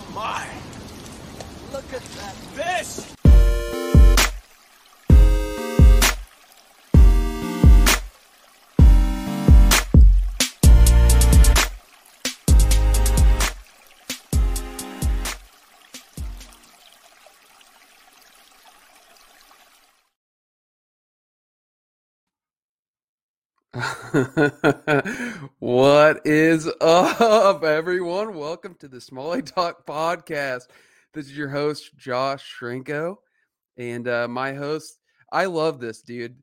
Oh my! Look at that fish! what is up, everyone? Welcome to the Smalley Talk podcast. This is your host, Josh Shrinko, and uh, my host. I love this dude.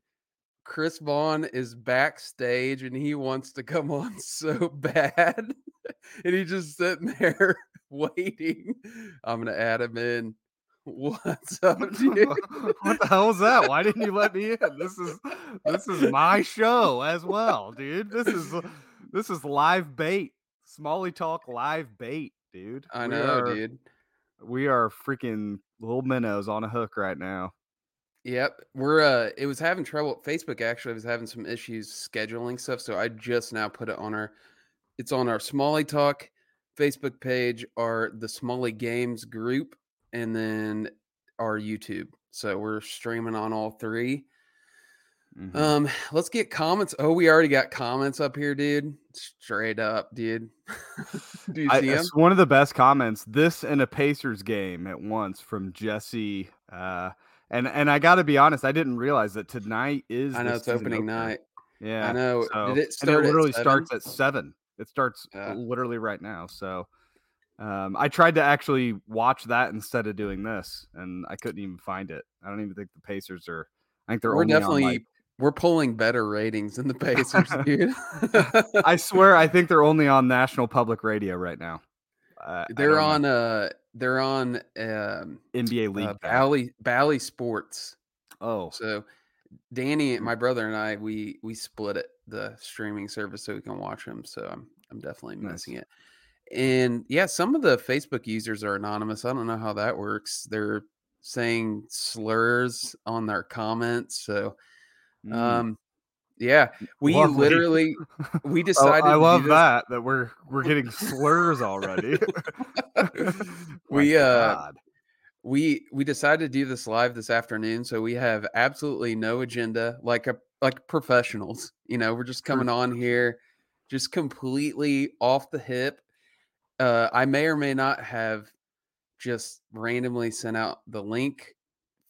Chris Vaughn is backstage and he wants to come on so bad, and he's just sitting there waiting. I'm gonna add him in. What's up, dude? what the hell was that? Why didn't you let me in? This is this is my show as well, dude. This is this is live bait. Smalley Talk live bait, dude. I know, are- dude. We are freaking little minnows on a hook right now. Yep, we're uh it was having trouble. Facebook actually was having some issues scheduling stuff, so I just now put it on our it's on our Smalley Talk Facebook page, our the Smalley Games group, and then our YouTube. So we're streaming on all three. Mhm. Um, let's get comments. Oh, we already got comments up here, dude. Straight up, dude. Do you I- see them? it's one of the best comments. This and a Pacers game at once from Jesse. Uh, and and I got to be honest, I didn't realize that tonight is. I know it's opening opener. night. Yeah, I know. So, Did it start it literally seven? starts at seven. It starts Yeah. literally right now. So, um, I tried to actually watch that instead of doing this, and I couldn't even find it. I don't even think the Pacers are. I think they're We're only on, definitely like- we're pulling better ratings than the Pacers, dude. I swear, I think they're only on national public radio right now. Uh, they're on uh they're on um NBA League. uh. Bally Bally Sports. Oh, So Danny, my brother and I, we we split it the streaming service so we can watch them. So I'm I'm definitely Nice. missing it. And yeah, some of the Facebook users are anonymous. I don't know how that works. They're saying slurs on their comments. So mm. um yeah, we Lovely. literally we decided I love that that we're we're getting slurs already. We, uh, God. we we decided to do this live this afternoon so we have absolutely no agenda like a like professionals you know we're just coming on here just completely off the hip uh i may or may not have just randomly sent out the link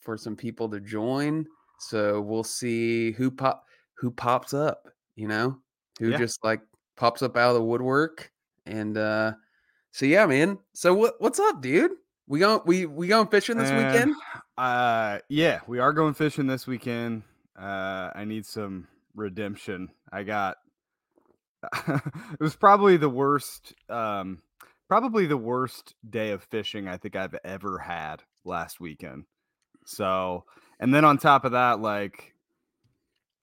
for some people to join so we'll see who pop who pops up you know who Yeah. just like pops up out of the woodwork and uh so yeah man so what what's up dude we going we we going fishing this And, weekend Uh, yeah, we are going fishing this weekend. Uh, I need some redemption. I got. it was probably the worst. Um, probably the worst day of fishing I think I've ever had last weekend. So, and then on top of that, like,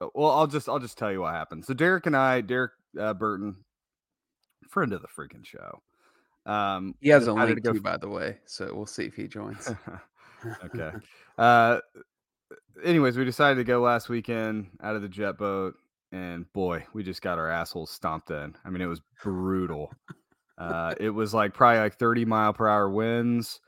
uh, well, I'll just I'll just tell you what happened. So Derek and I, Derek uh, Burton, friend of the freaking show. Um, he has a link too by the way so we'll see if he joins okay. Uh, anyways, we decided to go last weekend out of the jet boat, and boy, we just got our assholes stomped in. I mean, it was brutal. Uh, it was like probably like 30 mile per hour winds,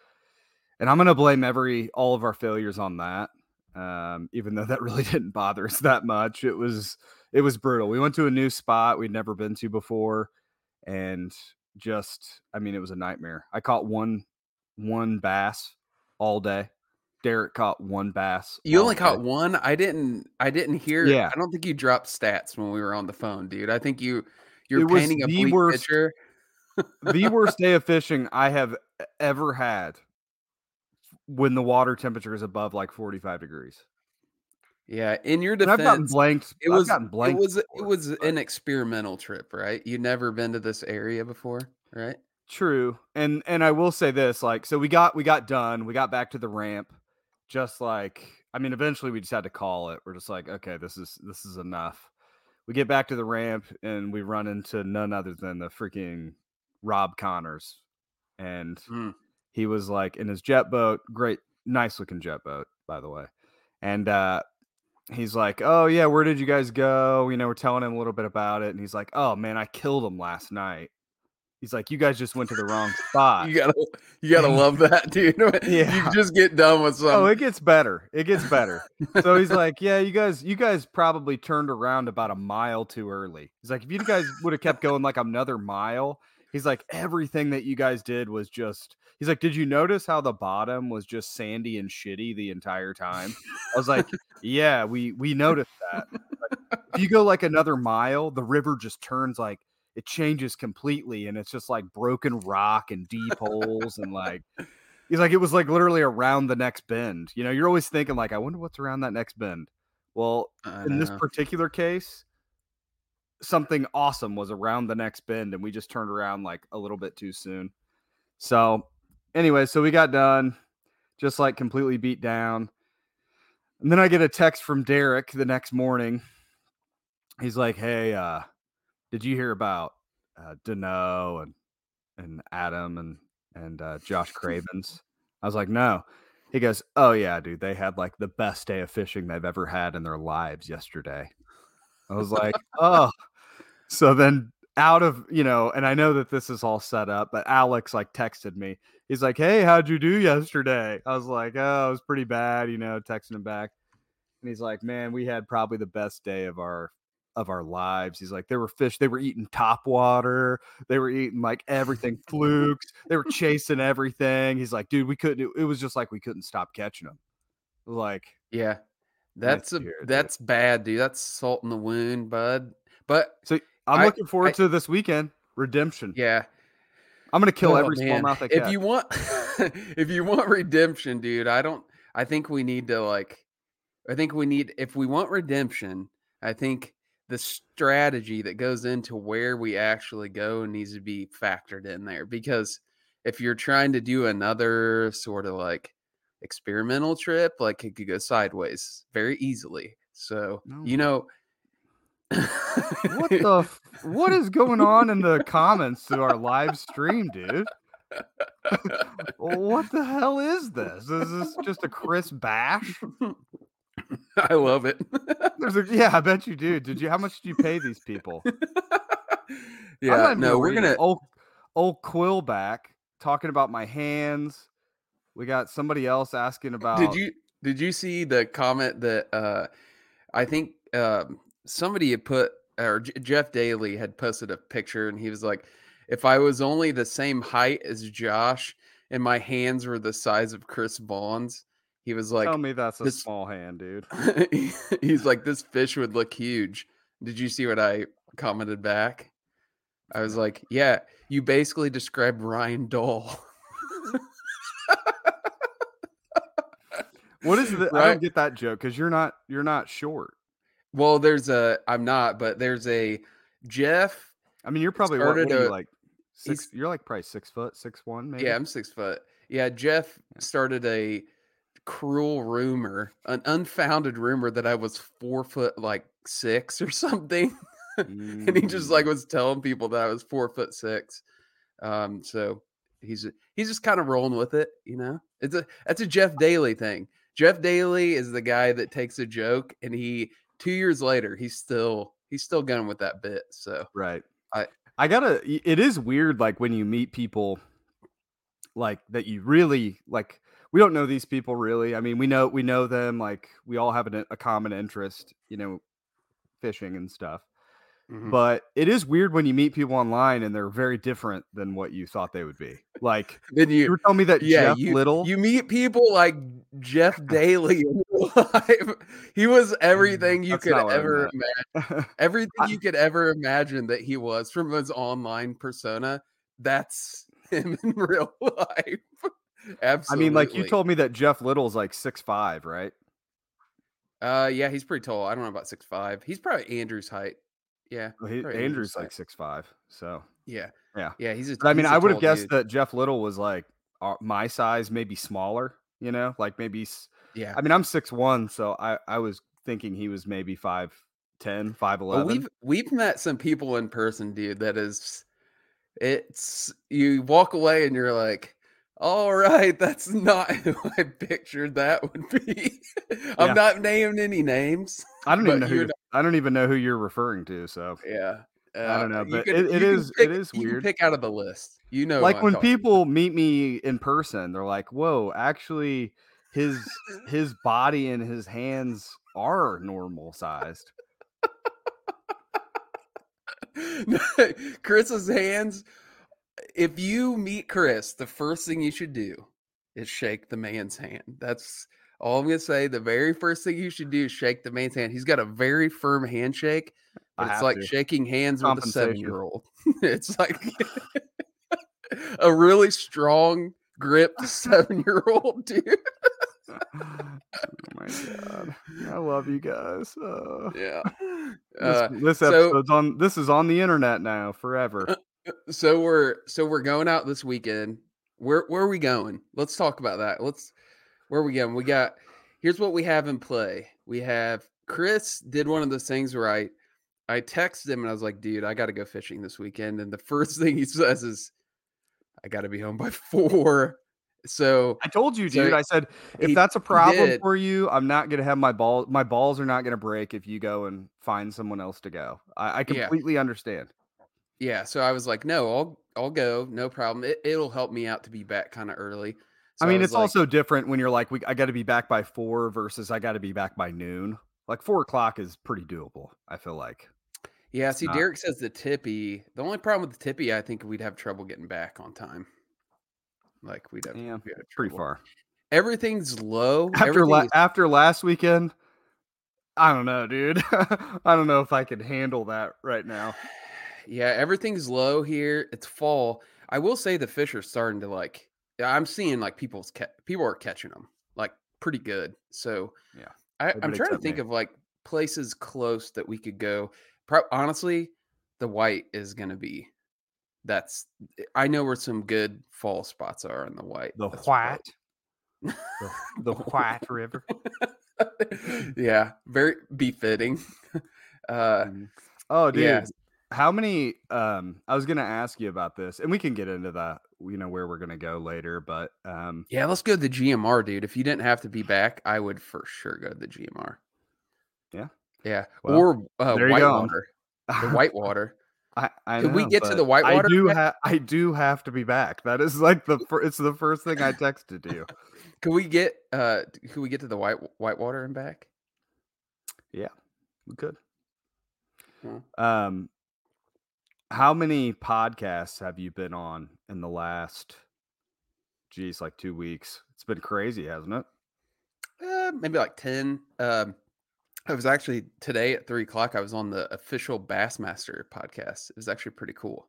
and I'm gonna blame every all of our failures on that. Um, even though that really didn't bother us that much, it was it was brutal. We went to a new spot we'd never been to before, and just I mean, it was a nightmare. I caught one one bass all day. Derek caught one bass. you only day. caught one i didn't i didn't hear Yeah. i don't think you dropped stats when we were on the phone dude i think you you're painting a bleak worst- picture the worst day of fishing I have ever had when the water temperature is above like 45 degrees. yeah in your And I've gotten defense blanked. it I've was gotten it blanked. was it was but- an experimental trip right you'd never been to this area before right True. And and I will say this, like, so we got we got done, we got back to the ramp, just like I mean, eventually we just had to call it. We're just like, okay, this is this is enough. We get back to the ramp and we run into none other than the freaking Rob Connors. And Hmm. he was like in his jet boat, great, nice looking jet boat, by the way. And uh he's like, Oh yeah, where did you guys go? You know, we're telling him a little bit about it, and he's like, Oh man, I killed him last night. He's like, you guys just went to the wrong spot. You gotta, you gotta love that, dude. Yeah. You just get done with some. Oh, it gets better. It gets better. so he's like, "Yeah, you guys, you guys probably turned around about a mile too early." He's like, "If you guys would have kept going like another mile," he's like, "Everything that you guys did was just." He's like, "Did you notice how the bottom was just sandy and shitty the entire time?" I was like, "Yeah, we we noticed that." If you go like another mile, the river just turns like it changes completely, and it's just like broken rock and deep holes and like He's like, it was like literally around the next bend. You know, you're always thinking like, I wonder what's around that next bend. Well, in this particular case, something awesome was around the next bend, and we just turned around like a little bit too soon. So, anyway, so we got done, just like completely beat down. And then I get a text from Derek the next morning. He's like, Hey, uh, did you hear about uh Dano and and Adam and and uh, Josh Cravens? I was like, No. He goes, Oh yeah, dude, they had like the best day of fishing they've ever had in their lives yesterday. I was like, Oh. So then out of you know, and I know that this is all set up, but Alex like texted me. He's like, Hey, how'd you do yesterday? I was like, Oh, it was pretty bad, you know, texting him back. And he's like, Man, we had probably the best day of our of our lives. He's like, there were fish, they were eating top water, they were eating like everything flukes, they were chasing everything. He's like, dude, we couldn't, it was just like we couldn't stop catching them. Like, Yeah, that's a to hear, dude. that's bad, dude. That's salt in the wound, bud. But so I'm I- looking forward I- to this weekend. Redemption. yeah, I'm gonna kill Oh, every man. smallmouth I If you want, if you want redemption, dude, I don't. I think we need to like. I think we need if we want redemption. I think the strategy that goes into where we actually go needs to be factored in there because if you're trying to do another sort of like experimental trip, like it could go sideways very easily. So No. you know. what the f- what is going on in the comments to our live stream, dude? what the hell is this? Is this just a Chris Bash? I love it. There's a yeah, I bet you do. Did you? How much did you pay these people? Yeah, no, we're gonna. old old Quillback talking about my hands. We got somebody else asking about. Did you did you see the comment that uh I think um somebody had put or J- Jeff Daly had posted a picture and he was like, if I was only the same height as Josh and my hands were the size of Chris Vaughn's, he was like, tell me that's a small hand, dude? he's like, this fish would look huge. Did you see what I commented back? I was like, yeah, you basically described Ryan Dole. What is the? I don't get that joke because you're not you're not short. Well, there's a I'm not, but there's a Jeff. I mean, you're probably what, what you a- like six? You're like probably six foot, six one, maybe. Yeah, I'm six foot. Yeah, Jeff started a cruel rumor, an unfounded rumor that I was four foot like six or something. and he just Mm. like was telling people that I was four foot six. Um, so he's uh, he's just kind of rolling with it, you know. It's a that's a Jeff Daly thing. Jeff Daly is the guy that takes a joke and he two years later he's still he's still going with that bit. So Right. I- I gotta. It is weird, like when you meet people, like that you really like. We don't know these people really. I mean, we know we know them. Like we all have an, a common interest, you know, fishing and stuff. Mhm. But it is weird when you meet people online and they're very different than what you thought they would be. Like then you you were telling me that yeah, Jeff you, Little. You meet people like Jeff Daly in real life. He was everything you That's could I ever imagine. Everything you could ever imagine that he was from his online persona. That's him in real life. Absolutely. I mean, like you told me that Jeff Little's like six five, right? Uh, yeah, he's pretty tall. I don't know about six five. He's probably Andrew's height. Yeah, Well, he, Andrew's like six five. So, yeah, Yeah. yeah. He's a. but I mean, I would have guessed dude. that Jeff Little was like uh, my size, maybe smaller. You know, like maybe. Yeah, I mean, I'm six one, so I I was thinking he was maybe five ten, five eleven. we've we've met some people in person, dude. That is, it's you walk away and you're like, all right, that's not who I pictured that would be. I'm Yeah. not naming any names. I don't even know who you you're, I don't even know who you're referring to. So Yeah, Uh, don't know, but can- it- it is- pick- is you can weird. pick out of the list. You know, like when talking about. people meet me in person, they're like, "Whoa, actually, his his body and his hands are normal sized." Chris's hands. If you meet Chris, the first thing you should do is shake the man's hand. That's all I'm gonna say. The very first thing you should do is shake the man's hand. He's got a very firm handshake. I But it's like to. shaking hands with a seven year old. it's like a really strong grip seven year old dude. oh my god, I love you guys. Uh, Yeah. this, Uh, this so- episode's on. This is on the internet now forever. so we're so we're going out this weekend. Where where are we going? Let's talk about that. Let's where are we going? We got here's what we have in play. We have Chris did one of those things where I I texted him and I was like, dude, I gotta go fishing this weekend. And the first thing he says is, I gotta be home by four. So I told you, So dude. I said if that's a problem did. for you, I'm not gonna have my ball. My balls are not gonna break if you go and find someone else to go. I, I Yeah. completely understand. yeah, so I was like, no, I'll I'll go, no problem. It, it'll help me out to be back kind of early. So I mean, was it's like, also different when you're like, we, I got to be back by four versus I got to be back by noon. Like four o'clock is pretty doable. I feel like. Yeah, see, not- Derek says the tippy. The only problem with the tippy, I think we'd have trouble getting back on time. Like we'd have, Yeah, we'd have Pretty far. Everything's low. After everything la- is- after last weekend, I don't know, dude. I don't know if I could handle that right now. yeah, everything's low here. It's fall. I will say the fish are starting to like. Yeah, I'm seeing like people's ca- people are catching them like pretty good. So Yeah, I, I'm trying to think me. of like places close that we could go. Pro- honestly, the white is going to be. That's I know where some good fall spots are in the white. The That's white, the, the white river. yeah, very befitting. Uh, Mhm. Oh, dude. yeah. How many? Um, I was gonna ask you about this, and we can get into that. You know where we're gonna go later, but um, yeah, let's go to the GMR, dude. If you didn't have to be back, I would for sure go to the GMR. Yeah. Yeah. Well, or uh, there you go. Whitewater. The Whitewater. I, I Could we get to the whitewater I do have. I do have to be back. That is like the. Fir- it's the first thing I texted you. Can we get uh can we get to the white Whitewater and back? Yeah, we could. Hmm. Um, how many podcasts have you been on in the last? Geez, like two weeks. It's been crazy, hasn't it? Uh, maybe like 10. Um I was actually today at three o'clock. I was on the official Bassmaster podcast. It was actually pretty cool.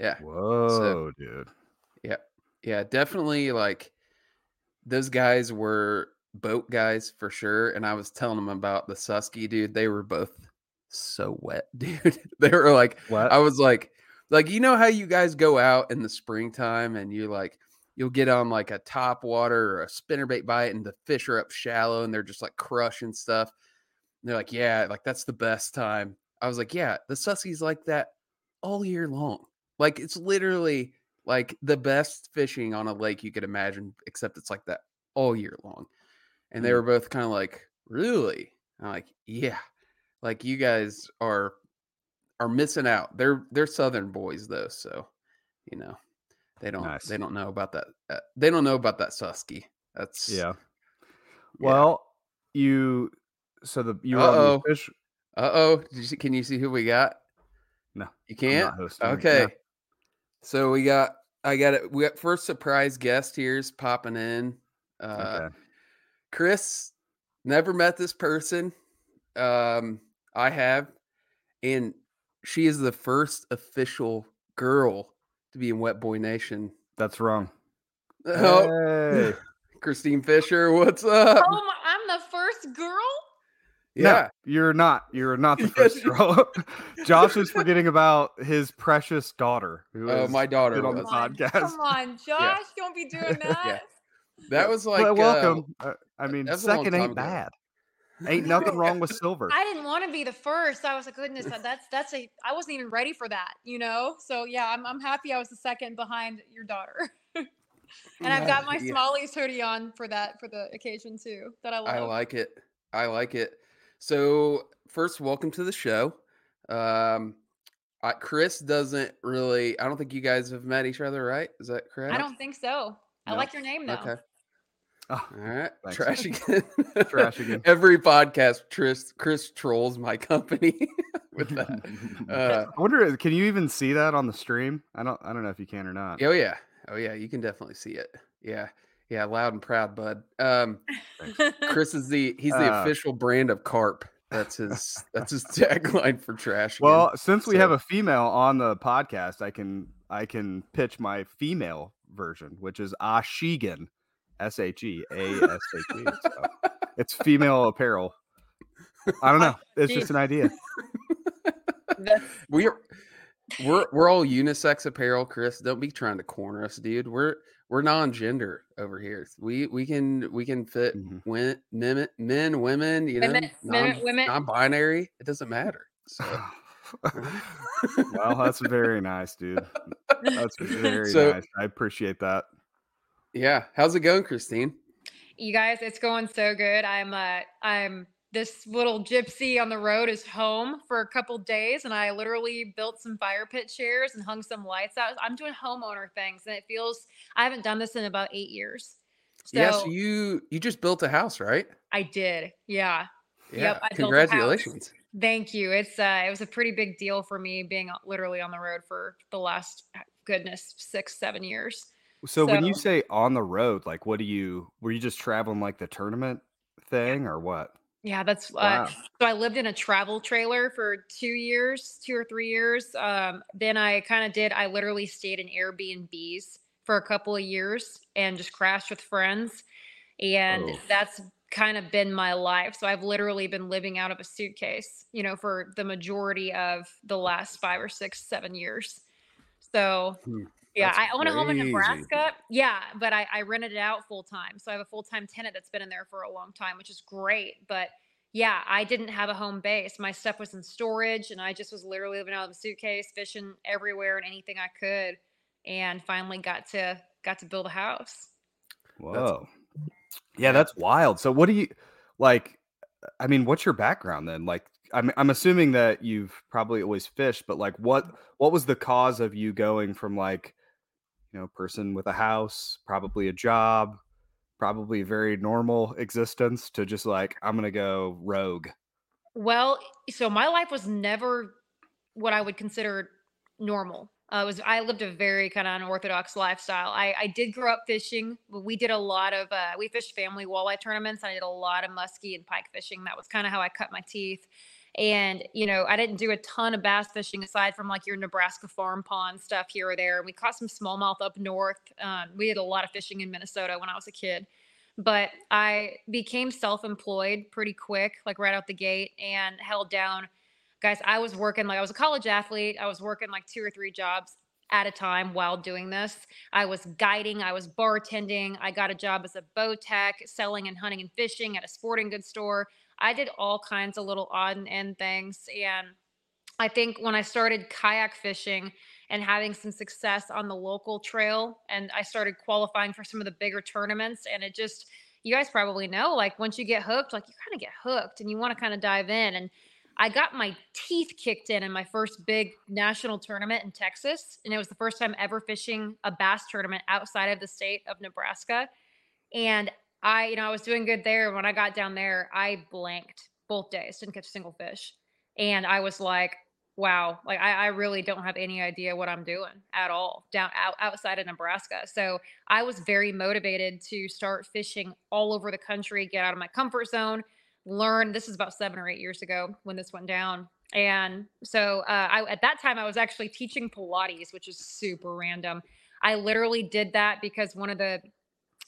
Yeah. Whoa, dude. Yeah. Yeah, definitely like those guys were boat guys for sure. And I was telling them about the Susky dude. They were both so wet, dude. they were like, What? I was like, like, you know how you guys go out in the springtime and you like, you'll get on like a top water or a spinnerbait bite and the fish are up shallow and they're just like crushing stuff. And they're like, yeah, like that's the best time. I was like, yeah, the Suskies like that all year long. Like it's literally like the best fishing on a lake you could imagine, except it's like that all year long. And they Mm. were both kind of like, really? I'm like, yeah. Like you guys are are missing out. They're they're southern boys though, so you know they don't Nice. they don't know about that. Uh, they don't know about that Susky. That's Yeah. yeah. Well, you. So the you were on Uh-oh. the fish. Uh oh. Can you see who we got? No, you can't. Okay. No. So we got I got it. We got first surprise guest here's popping in. Uh Okay. Chris never met this person. Um I have and she is the first official girl to be in Wet Boy Nation. That's wrong. Oh, Hey. Christine Fisher, what's up? Oh, my, I'm the first girl. No, yeah. you're not. You're not the first girl. Josh is forgetting about his precious daughter. Who Oh, my daughter on the on, podcast. Come on, Josh, don't be doing that. That was like Well, uh, welcome. Uh, I mean, that was a long second ain't ago. bad. Ain't nothing wrong with silver. I didn't want to be the first. I was like, goodness, that's that's a. I wasn't even ready for that, you know. So yeah, I'm I'm happy I was the second behind your daughter. and I've got my Yeah. Smalley's hoodie on for that for the occasion too. That I love. I like it. I like it. So, first, welcome to the show. Um, uh, Chris doesn't really. I don't think you guys have met each other, right? Is that correct? I don't think so. I like your name though. Okay. Oh, All right. Thanks. Trash again. Trash again. Every podcast, Chris Chris trolls my company with that. Uh, I wonder, can you even see that on the stream? I don't, I don't know if you can or not. oh yeah. Oh yeah. You can definitely see it. Yeah. Yeah. Loud and proud, bud. Um, Chris is the he's the Uh, official brand of carp. That's his that's his tagline for trash. Again. Well, since we have a female on the podcast, I can, I can pitch my female version, which is Ashigan, S H E A S H E. It's female apparel. I don't know. It's just an idea. We're we're we're all unisex apparel, Chris. Don't be trying to corner us, dude. We're we're non-gender over here. We we can we can fit Mhm. wen, men, men, women, you know, Women- women- women. non-binary. It doesn't matter. So well, that's very nice, dude. That's very So- nice. I appreciate that. Yeah, how's it going, Christine? you guys, it's going so good. I'm uh I'm this little gypsy on the road is home for a couple days and I literally built some fire pit chairs and hung some lights out. I'm doing homeowner things and it feels I haven't done this in about 8 years. So yes, you you just built a house, right? I did. Yeah. Yeah, Yep, I built a house. congratulations. Thank you. It's uh it was a pretty big deal for me being literally on the road for the last goodness, 6 7 years. So, when you say on the road, like, what do you? Were you just traveling like the tournament thing, or what? Yeah, that's uh, so. I lived in a travel trailer for two years, two or three years. Um, then I kind of did. I literally stayed in Airbnbs for a couple of years and just crashed with friends, and Oh. that's kind of been my life. So I've literally been living out of a suitcase, you know, for the majority of the last five or six, seven years. So Hmm, yeah, that's I own a home in. Nebraska. Yeah, but I, I rented it out full time. So I have a full time tenant that's been in there for a long time, which is great. But yeah, I didn't have a home base. My stuff was in storage and I just was literally living out of a suitcase, fishing everywhere and anything I could. And finally got to got to build a house. Whoa. yeah, that's wild. So, what do you like? I mean, what's your background then? Like, I'm I'm assuming that you've probably always fished, but like, what what was the cause of you going from like, you know, person with a house, probably a job, probably a very normal existence, to just like, I'm gonna go rogue. Well, so my life was never what I would consider normal. Uh, was I lived a very kind of unorthodox lifestyle. I, I did grow up fishing. but We did a lot of uh, we fished family walleye tournaments. I did a lot of muskie and pike fishing. That was kind of how I cut my teeth. And you know, I didn't do a ton of bass fishing aside from like your Nebraska farm pond stuff here or there. We caught some smallmouth up north. Um, we did a lot of fishing in Minnesota when I was a kid but I became self-employed pretty quick, like right out the gate, and held down. Guys, I was working like I was a college athlete. I was working like two or three jobs at a time while doing this. I was guiding, I was bartending, I got a job as a bow tech, selling and hunting and fishing at a sporting goods store. I did all kinds of little odd and end things. And I think when I started kayak fishing and having some success on the local trail, and I started qualifying for some of the bigger tournaments, and it just, you guys probably know, like once you get hooked, like you kind of get hooked and you want to kind of dive in. And I got my teeth kicked in in my first big national tournament in Texas. And it was the first time ever fishing a bass tournament outside of the state of Nebraska. And I, you know, I was doing good there. When I got down there, I blanked both days, didn't catch a single fish. And I was like, wow, like I, I really don't have any idea what I'm doing at all down out, outside of Nebraska. So I was very motivated to start fishing all over the country, get out of my comfort zone, learn. This is about seven or eight years ago when this went down. And so uh, I, at that time, I was actually teaching Pilates, which is super random. I literally did that because one of the,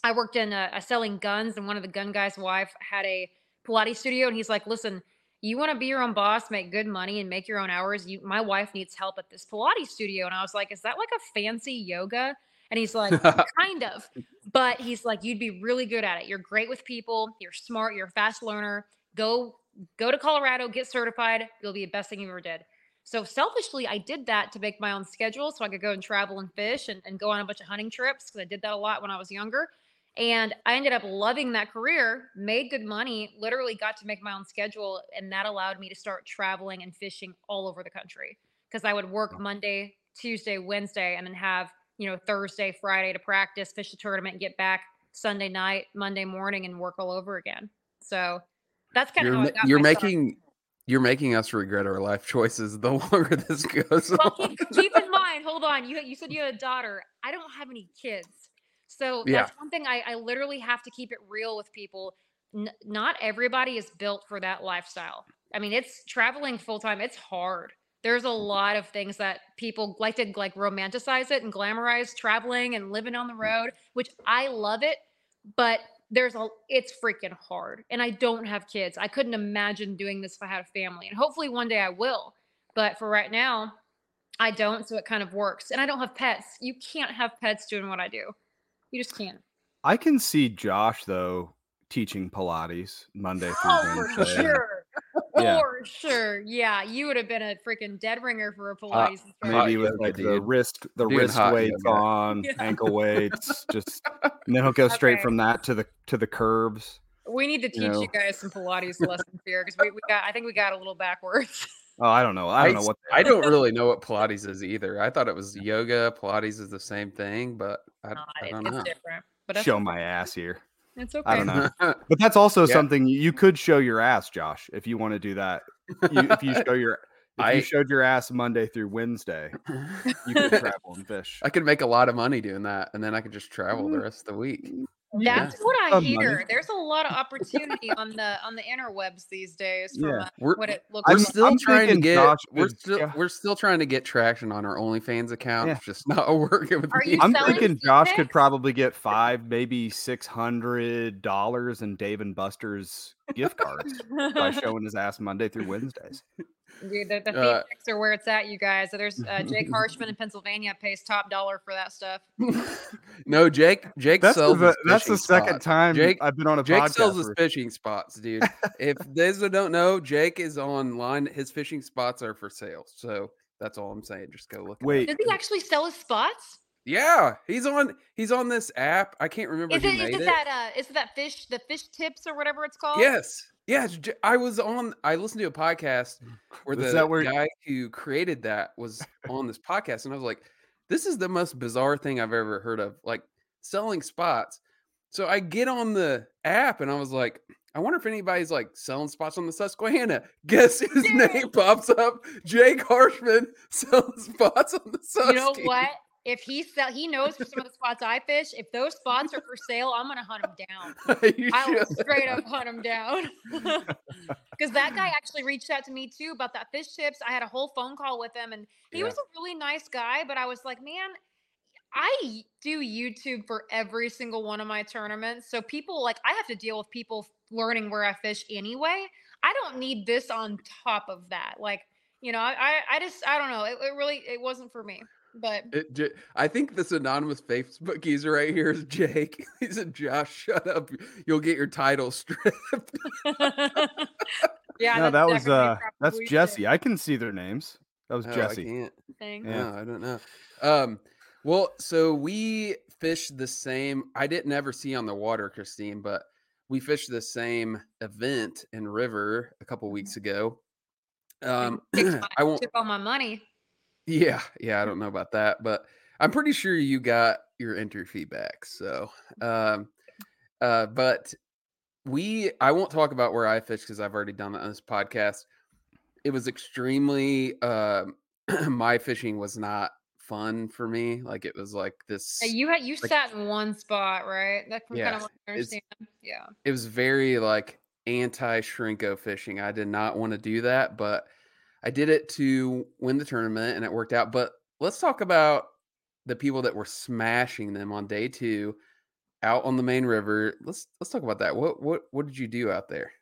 I worked in a, a selling guns, and one of the gun guys' wife had a Pilates studio, and he's like, "Listen, you want to be your own boss, make good money, and make your own hours. You, my wife needs help at this Pilates studio." And I was like, "Is that like a fancy yoga?" And he's like, "Kind of," but he's like, "You'd be really good at it. You're great with people. You're smart. You're a fast learner. Go, go to Colorado, get certified. You'll be the best thing you ever did." So selfishly, I did that to make my own schedule so I could go and travel and fish and, and go on a bunch of hunting trips because I did that a lot when I was younger. And I ended up loving that career, made good money, literally got to make my own schedule. And that allowed me to start traveling and fishing all over the country. because I would work. Monday, Tuesday, Wednesday, and then have you know Thursday, Friday to practice, fish the tournament, and get back Sunday night, Monday morning, and work all over again. So that's kind of You're how I got you're start. making you're making us regret our life choices the longer this goes well, on. keep, keep in mind, hold on. You you said you had a daughter. I don't have any kids, so Yeah. that's one thing I, I literally have to keep it real with people. N- not everybody is built for that lifestyle. I mean, it's traveling full time. It's hard. There's a mm-hmm. lot of things that people like to like romanticize it and glamorize traveling and living on the mm-hmm. road, which I love it, but there's a it's freaking hard. And I don't have kids. I couldn't imagine doing this if I had a family. And hopefully one day I will. But for right now, I don't, so it kind of works. And I don't have pets. You can't have pets doing what I do. You just can't. I can see Josh though teaching Pilates Monday through Oh, for sure. Yeah. For sure. Yeah. You would have been a freaking dead ringer for a Pilates instructor. Hot Maybe with yoga, like the wrist, the Doing wrist weights yoga. on, Yeah. ankle weights, just and then he'll go straight Okay. from that to the to the curves. We need to teach you you, guys some Pilates lessons here because we, we got I think we got a little backwards. Oh, I don't know. I don't know what. I don't really know what Pilates is either. I thought it was yoga. Pilates is the same thing, but I, Not, I it- don't it's know. different. But that's show my ass here. It's okay. I don't know. But that's also Yeah. something you could show your ass, Josh, if you want to do that. You, if you show your if I- you showed your ass Monday through Wednesday, you could travel and fish. I could make a lot of money doing that, and then I could just travel the mm. rest of the week. Mm. That's what I Some money. hear. There's a lot of opportunity on the on the interwebs these days from Yeah. uh, We're what it looks we're I'm- like. still I'm trying to get Josh we're could- still yeah. we're still trying to get traction on our OnlyFans account. Yeah. It's just not working with Are me. you I'm thinking feet Josh could probably get five, maybe six hundred dollars in Dave and Buster's gift cards by showing his ass Monday through Wednesdays. Dude, the, the Uh, pics are where it's at, you guys. So there's uh, Jake Harshman in Pennsylvania pays top dollar for that stuff. no, Jake. Jake That's sells. his that's the second spots. time Jake- I've been on a Jake podcast. sells his fishing spots, dude. if those that don't know, Jake is online. His fishing spots are for sale. So that's all I'm saying. Just go look. Wait, Does he actually sell his spots? Yeah, he's on. He's on this app. I can't remember Is who it is made it it. that uh is it that fish the fish tips or whatever it's called? Yes. Yes. I was on, I listened to a podcast mm. where the where- guy who created that was on this podcast. And I was like, this is the most bizarre thing I've ever heard of, like selling spots. So I get on the app and I was like, I wonder if anybody's like selling spots on the Susquehanna. Guess his Dude. name pops up. Jake Harshman selling spots on the Susquehanna. You know what? If he sell he knows for some of the spots I fish, if those spots are for sale, I'm gonna hunt him down. I will straight up hunt him down. Because that guy actually reached out to me too about that fish tips. I had a whole phone call with him, and he Yeah. was a really nice guy. But I was like, man, I do YouTube for every single one of my tournaments. So people like I have to deal with people learning where I fish anyway. I don't need this on top of that. Like, you know, I I, I just I don't know. It, it really it wasn't for me. But It, J- I think this anonymous Facebook user right here is Jake. He said, "Josh, shut up. You'll get your title stripped." yeah, no, that was uh, that's Jesse. the I can see their names. That was Oh, Jesse. can't. Yeah. No, I don't know. Um, well, so we fished the same. I didn't ever see on the water, Christine, but we fished the same event in river a couple weeks ago. Um, I won't. took all my money. Yeah, yeah, I don't know about that, but I'm pretty sure you got your entry feedback. So, um, uh, but we, I won't talk about where I fish because I've already done that on this podcast. It was extremely, um, my fishing was not fun for me. Like it was like this. Uh, You had you like- sat in one spot, right? That's kind of what I understand. Yeah. it was very like anti shrinko fishing. I did not want to do that, but I did it to win the tournament and it worked out. But let's talk about the people that were smashing them on day two out on the main river. Let's let's talk about that. What what what did you do out there?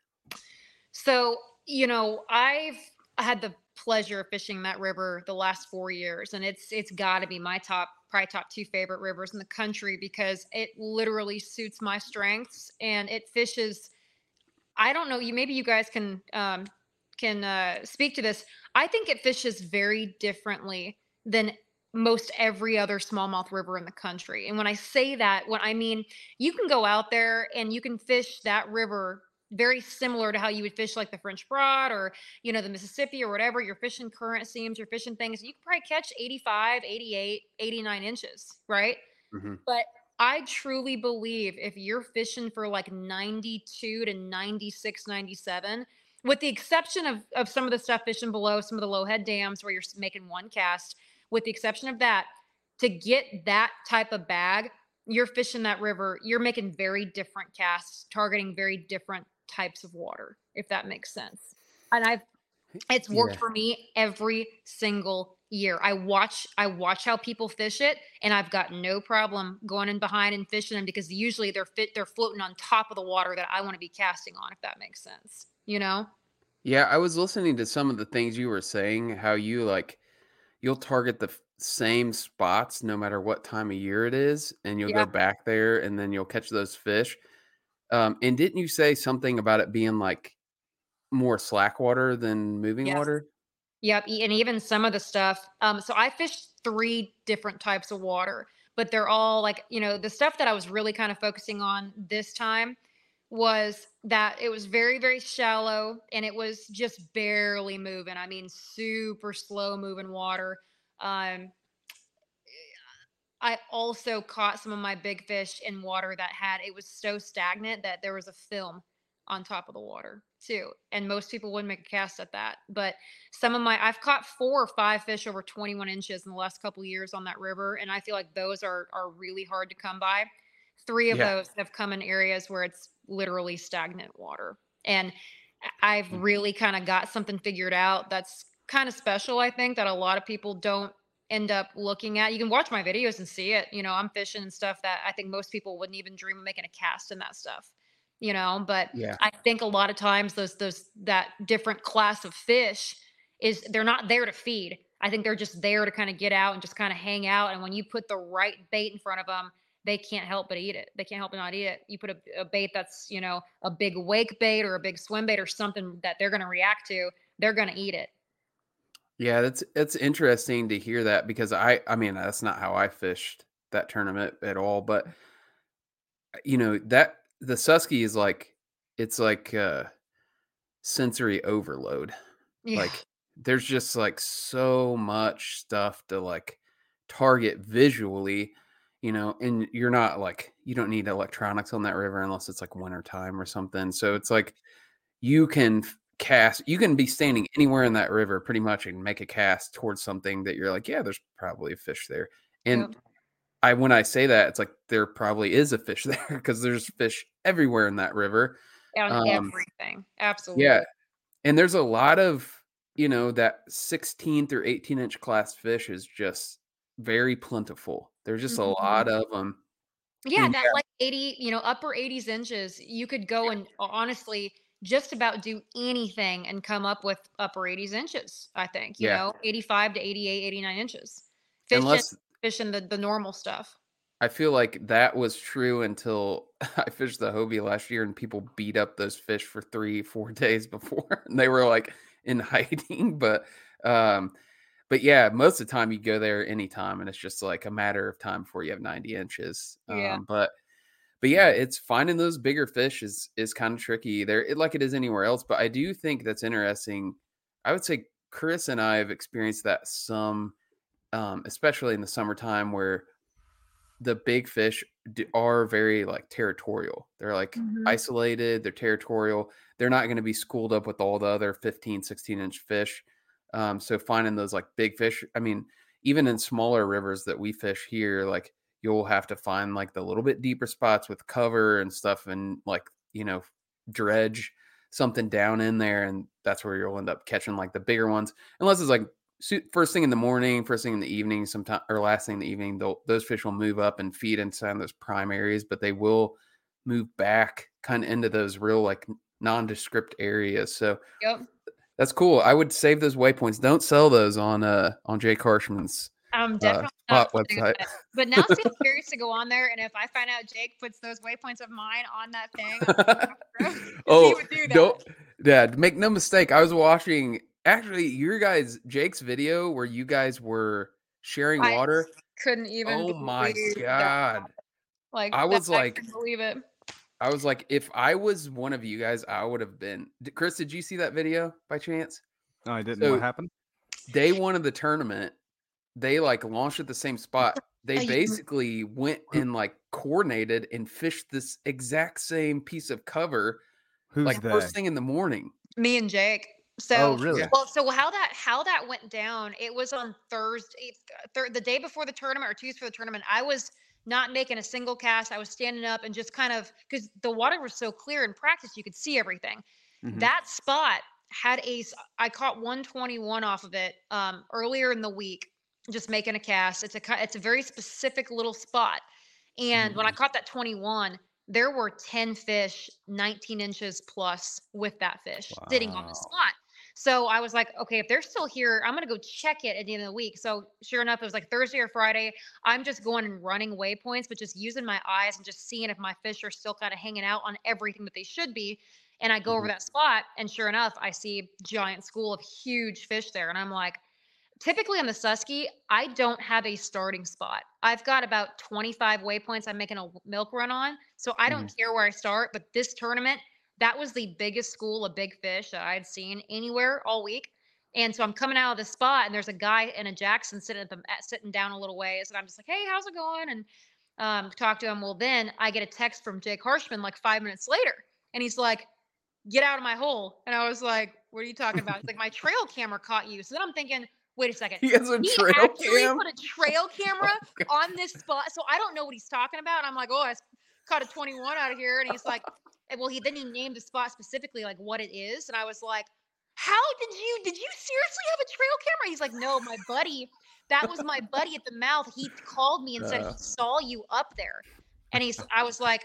So, you know, I've had the pleasure of fishing that river the last four years, and it's it's got to be my top, probably top two favorite rivers in the country because it literally suits my strengths and it fishes. I don't know. You maybe you guys can um, can uh, speak to this. I think it fishes very differently than most every other smallmouth river in the country. And when I say that, what I mean, you can go out there and you can fish that river very similar to how you would fish like the French Broad or you know the Mississippi or whatever. You're fishing current seams, you're fishing things. You can probably catch 85, 88, 89 inches, right? Mhm. But I truly believe if you're fishing for like 92 to 96, 97, with the exception of, of some of the stuff fishing below some of the low head dams where you're making one cast, with the exception of that, to get that type of bag, you're fishing that river, you're making very different casts, targeting very different types of water, if that makes sense. And I've it's worked Yeah. for me every single year. I watch I watch how people fish it and I've got no problem going in behind and fishing them because usually they're fit they're floating on top of the water that I want to be casting on if that makes sense. You know? Yeah, I was listening to some of the things you were saying, how you like you'll target the same spots no matter what time of year it is, and you'll Yeah. go back there and then you'll catch those fish. Um, and didn't you say something about it being like more slack water than moving Yes. water? Yep, and even some of the stuff. Um, so I fished three different types of water, but they're all like, you know, the stuff that I was really kind of focusing on this time was that it was very, very shallow and it was just barely moving. I mean, super slow moving water. Um, I also caught some of my big fish in water that had it was so stagnant that there was a film on top of the water too. And most people wouldn't make a cast at that. But some of my I've caught four or five fish over 21 inches in the last couple of years on that river. And I feel like those are are really hard to come by. Three of Yeah. those have come in areas where it's literally stagnant water. And I've Mm. really kind of got something figured out that's kind of special, I think, that a lot of people don't end up looking at. You can watch my videos and see it. You know, I'm fishing and stuff that I think most people wouldn't even dream of making a cast in that stuff. You know, but Yeah. I think a lot of times those those that different class of fish is they're not there to feed. I think they're just there to kind of get out and just kind of hang out. And when you put the right bait in front of them, they can't help but eat it. They can't help but not eat it. You put a, a bait that's you know a big wake bait or a big swim bait or something that they're going to react to. They're going to eat it. Yeah, that's it's interesting to hear that because I I mean that's not how I fished that tournament at all, but you know that the Susky is like it's like uh sensory overload. Yeah. Like there's just like so much stuff to like target visually, you know, and you're not like you don't need electronics on that river unless it's like winter time or something. So it's like you can cast you can be standing anywhere in that river pretty much and make a cast towards something that you're like, yeah, there's probably a fish there. And Yep. I when I say that, it's like there probably is a fish there because there's fish everywhere in that river. on um, everything. Absolutely. Yeah. And there's a lot of, you know, that 16 through 18 inch class fish is just very plentiful. There's just Mhm. a lot of them. Yeah, And that like 80, you know, upper 80s inches, you could go and honestly just about do anything and come up with upper 80s inches, I think, you Yeah. know, 85 to 88, 89 inches. Fishing, Unless fishing the, the normal stuff. I feel like that was true until I fished the Hobie last year and people beat up those fish for three, four days before and they were like in hiding. But um, but yeah, most of the time you go there anytime and it's just like a matter of time before you have 90 inches. Yeah. Um, but but yeah, it's finding those bigger fish is is kind of tricky there, it, like it is anywhere else. But I do think that's interesting. I would say Chris and I have experienced that some, um, especially in the summertime where the big fish are very like territorial. They're like Mhm. isolated, they're territorial. They're not going to be schooled up with all the other 15, 16 inch fish. Um, so finding those like big fish, I mean, even in smaller rivers that we fish here, like you'll have to find like the little bit deeper spots with cover and stuff and like, you know, dredge something down in there. And that's where you'll end up catching like the bigger ones, unless it's like first thing in the morning, first thing in the evening, sometime or last thing in the evening, those fish will move up and feed inside those prime areas, but they will move back kind of into those real like nondescript areas. So Yep. that's cool. I would save those waypoints. Don't sell those on uh on Jake Harshman's. I'm uh, not website. But now I'm curious to go on there, and if I find out Jake puts those waypoints of mine on that thing, I'm gonna go, 'cause he oh, would do that. don't, yeah. Make no mistake. I was watching actually your guys Jake's video where you guys were sharing I water. couldn't even. Oh my believe that. god! Like I was like- couldn't believe it. I was like, if I was one of you guys, I would have been. D- Chris, did you see that video by chance? No, I didn't. So- what happened? Day one of the tournament, they like launched at the same spot. They basically went and like coordinated and fished this exact same piece of cover Who's like they? first thing in the morning. Me and Jake. So Oh, really? Well, so how that how that went down? It was on Thursday, thir- the day before the tournament or Tuesday for the tournament. I was not making a single cast. I was standing up and just kind of because the water was so clear in practice, you could see everything. Mhm. That spot had a. I caught 121 off of it um, earlier in the week, just making a cast. It's a it's a very specific little spot, and when I caught that 21. There were 10 fish 19 inches plus with that fish sitting on the spot. So I was like, okay, if they're still here, I'm gonna go check it at the end of the week. So sure enough, it was like Thursday or Friday. I'm just going and running waypoints, but just using my eyes and just seeing if my fish are still kind of hanging out on everything that they should be. And I go over mm-hmm. that spot, and sure enough, I see giant school of huge fish there, and I'm like, typically on the Susky, I don't have a starting spot. I've got about 25 waypoints I'm making a milk run on. So I don't mm-hmm. care where I start, but this tournament, that was the biggest school of big fish that I had seen anywhere all week. And so I'm coming out of the spot, and there's a guy in a Jackson sitting at the sitting down a little ways, and I'm just like, "Hey, how's it going?" And um, talk to him. Well, then I get a text from Jake Harshman like five minutes later, and he's like, "Get out of my hole!" And I was like, "What are you talking about?" He's like, "My trail camera caught you." So then I'm thinking, "Wait a second, He has a he trail actually cam. put a trail camera on this spot. So I don't know what he's talking about. I'm like, oh, I caught a 21 out of here. And he's like, and well, he then he named the spot specifically like what it is. And I was like, how did you did you seriously have a trail camera? He's like, no, my buddy. That was my buddy at the mouth. He called me and said Uh. he saw you up there. And he's I was like,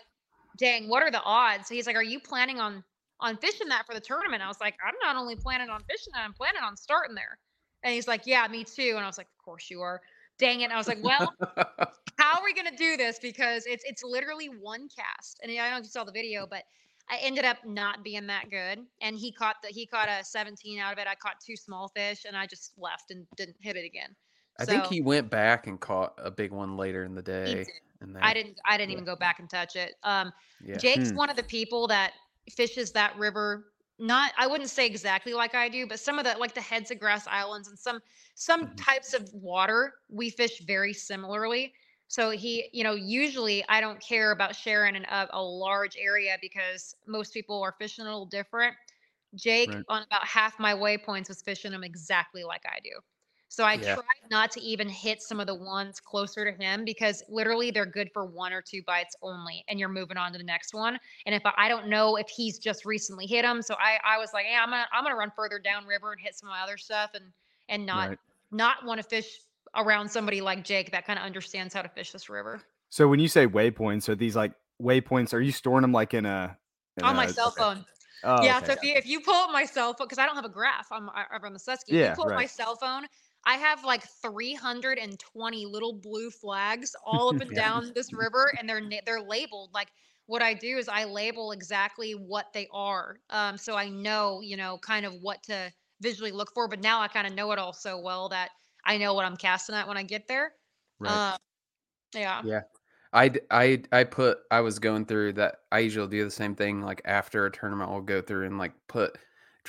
dang, what are the odds? So He's like, are you planning on on fishing that for the tournament? I was like, I'm not only planning on fishing that, I'm planning on starting there. And he's like, Yeah, me too. And I was like, Of course you are. Dang it. And I was like, Well, how are we gonna do this? Because it's it's literally one cast. And I don't know if you saw the video, but I ended up not being that good. And he caught the he caught a 17 out of it. I caught two small fish and I just left and didn't hit it again. I think he went back and caught a big one later in the day. I didn't I didn't Yeah. even go back and touch it. Um yeah. Jake's Hmm. one of the people that fishes that river. Not, I wouldn't say exactly like I do, but some of the like the heads of grass islands and some some Mhm. types of water we fish very similarly. So he, you know, usually I don't care about sharing an, a, a large area because most people are fishing a little different. Jake Right. on about half my waypoints was fishing them exactly like I do. So I Yeah. tried not to even hit some of the ones closer to him because literally they're good for one or two bites only, and you're moving on to the next one. And if I, I don't know if he's just recently hit them, so I I was like, yeah, I'm gonna I'm gonna run further downriver and hit some of my other stuff and and not Right. not want to fish around somebody like Jake that kind of understands how to fish this river So when you say waypoints, are these like waypoints? Are you storing them like in a in on my a- cell okay. phone. Oh, yeah, okay, so if you if you pull up my cell phone, because I don't have a graph, I'm I- I'm on the Susky. If Yeah, you pull up my cell phone, I have like 320 little blue flags all up and Yeah. down this river, and they're they're labeled. Like what I do is I label exactly what they are, um, so I know you know kind of what to visually look for. But now I kind of know it all so well that I know what I'm casting at when I get there. Right. Um, yeah. Yeah. I put, I was going through that. I usually do the same thing. Like after a tournament, I'll go through and like put,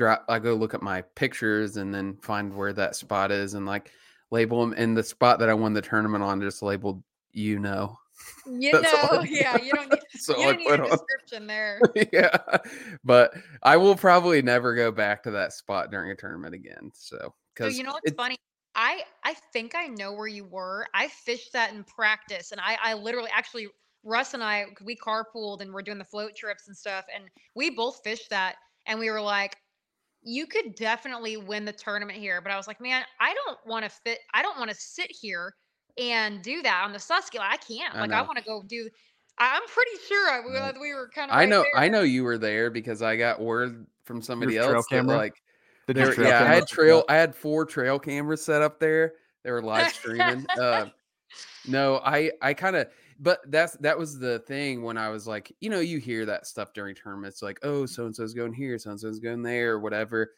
drop, I go look at my pictures and then find where that spot is and like label them. And the spot that I won the tournament on just labeled, you know. You know, yeah, you don't need, So you don't need a on. description there. yeah. But I will probably never go back to that spot during a tournament again. So, So because you know what's funny? I I think I know where you were. I fished that in practice, and I I literally actually Russ and I we carpooled and we're doing the float trips and stuff, and we both fished that, and we were like, you could definitely win the tournament here, but I was like, man, I don't want to fit. I don't want to sit here and do that on the Susky. I can't. I like I know. want to go do. I- I'm pretty sure I, we, we were kind of. I know, I know you were there because I got word from somebody trail else that camera? like Did There, your trail yeah, I had trail. I had four trail cameras set up there. They were live streaming. uh, no, I, I kind of, but that's that was the thing when I was like, you know, you hear that stuff during tournaments, like, oh, mm-hmm. so and so's going here, so and so's going there, or whatever,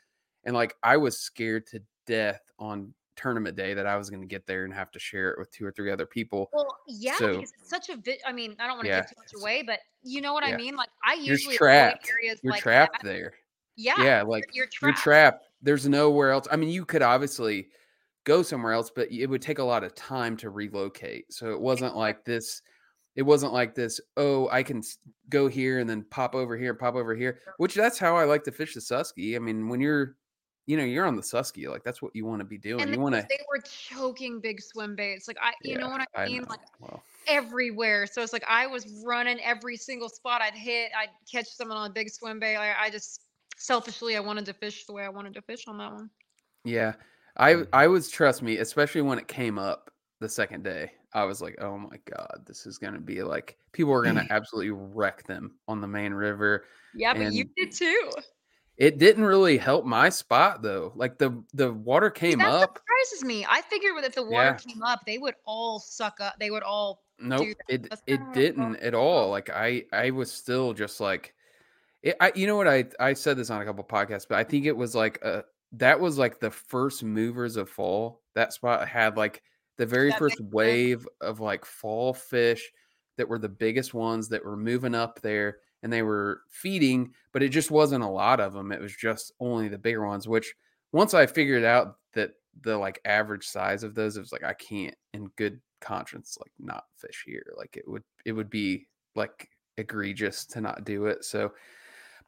and like I was scared to death on tournament day that I was going to get there and have to share it with two or three other people. Well, yeah, So- because it's such a vi- I mean, I don't want to Yeah, give too much away, but you know what I mean? Like I You're usually avoid trapped. areas You're like trapped that. there. Yeah. Yeah, you're- like you're you're trapped. trapped. There's nowhere else. I mean, you could obviously go somewhere else, but it would take a lot of time to relocate. So it wasn't like this. It wasn't like this. Oh, I can go here and then pop over here, pop over here. Which that's how I like to fish the Susky. I mean, when you're, you know, you're on the Susky, like that's what you want to be doing. And you want to. they were choking big swim baits. Like I, you know what I mean? Like well, everywhere. So it's like I was running every single spot I'd hit. I'd catch someone on a big swim bait. I, I just selfishly I wanted to fish the way I wanted to fish on that one. yeah, I. I was trust me, especially when it came up the second day. I was like, oh my god, this is gonna be like people are gonna absolutely wreck them on the main river. Yeah, but you did too. It didn't really help my spot though. Like the the water See, came that up. surprises me. I figured with if the water Yeah. came up, they would all suck up. They would all Nope, it That's it kinda what I didn't at all. Like I I was still just like, it, I you know what I I said this on a couple podcasts, but I think it was like a that was like the first movers of fall. That spot had like the very That first makes sense. wave of like fall fish that were the biggest ones that were moving up there and they were feeding, but it just wasn't a lot of them. It was just only the bigger ones, which once I figured out that the like average size of those, it was like I can't in good conscience like not fish here. Like it would it would be like egregious to not do it. So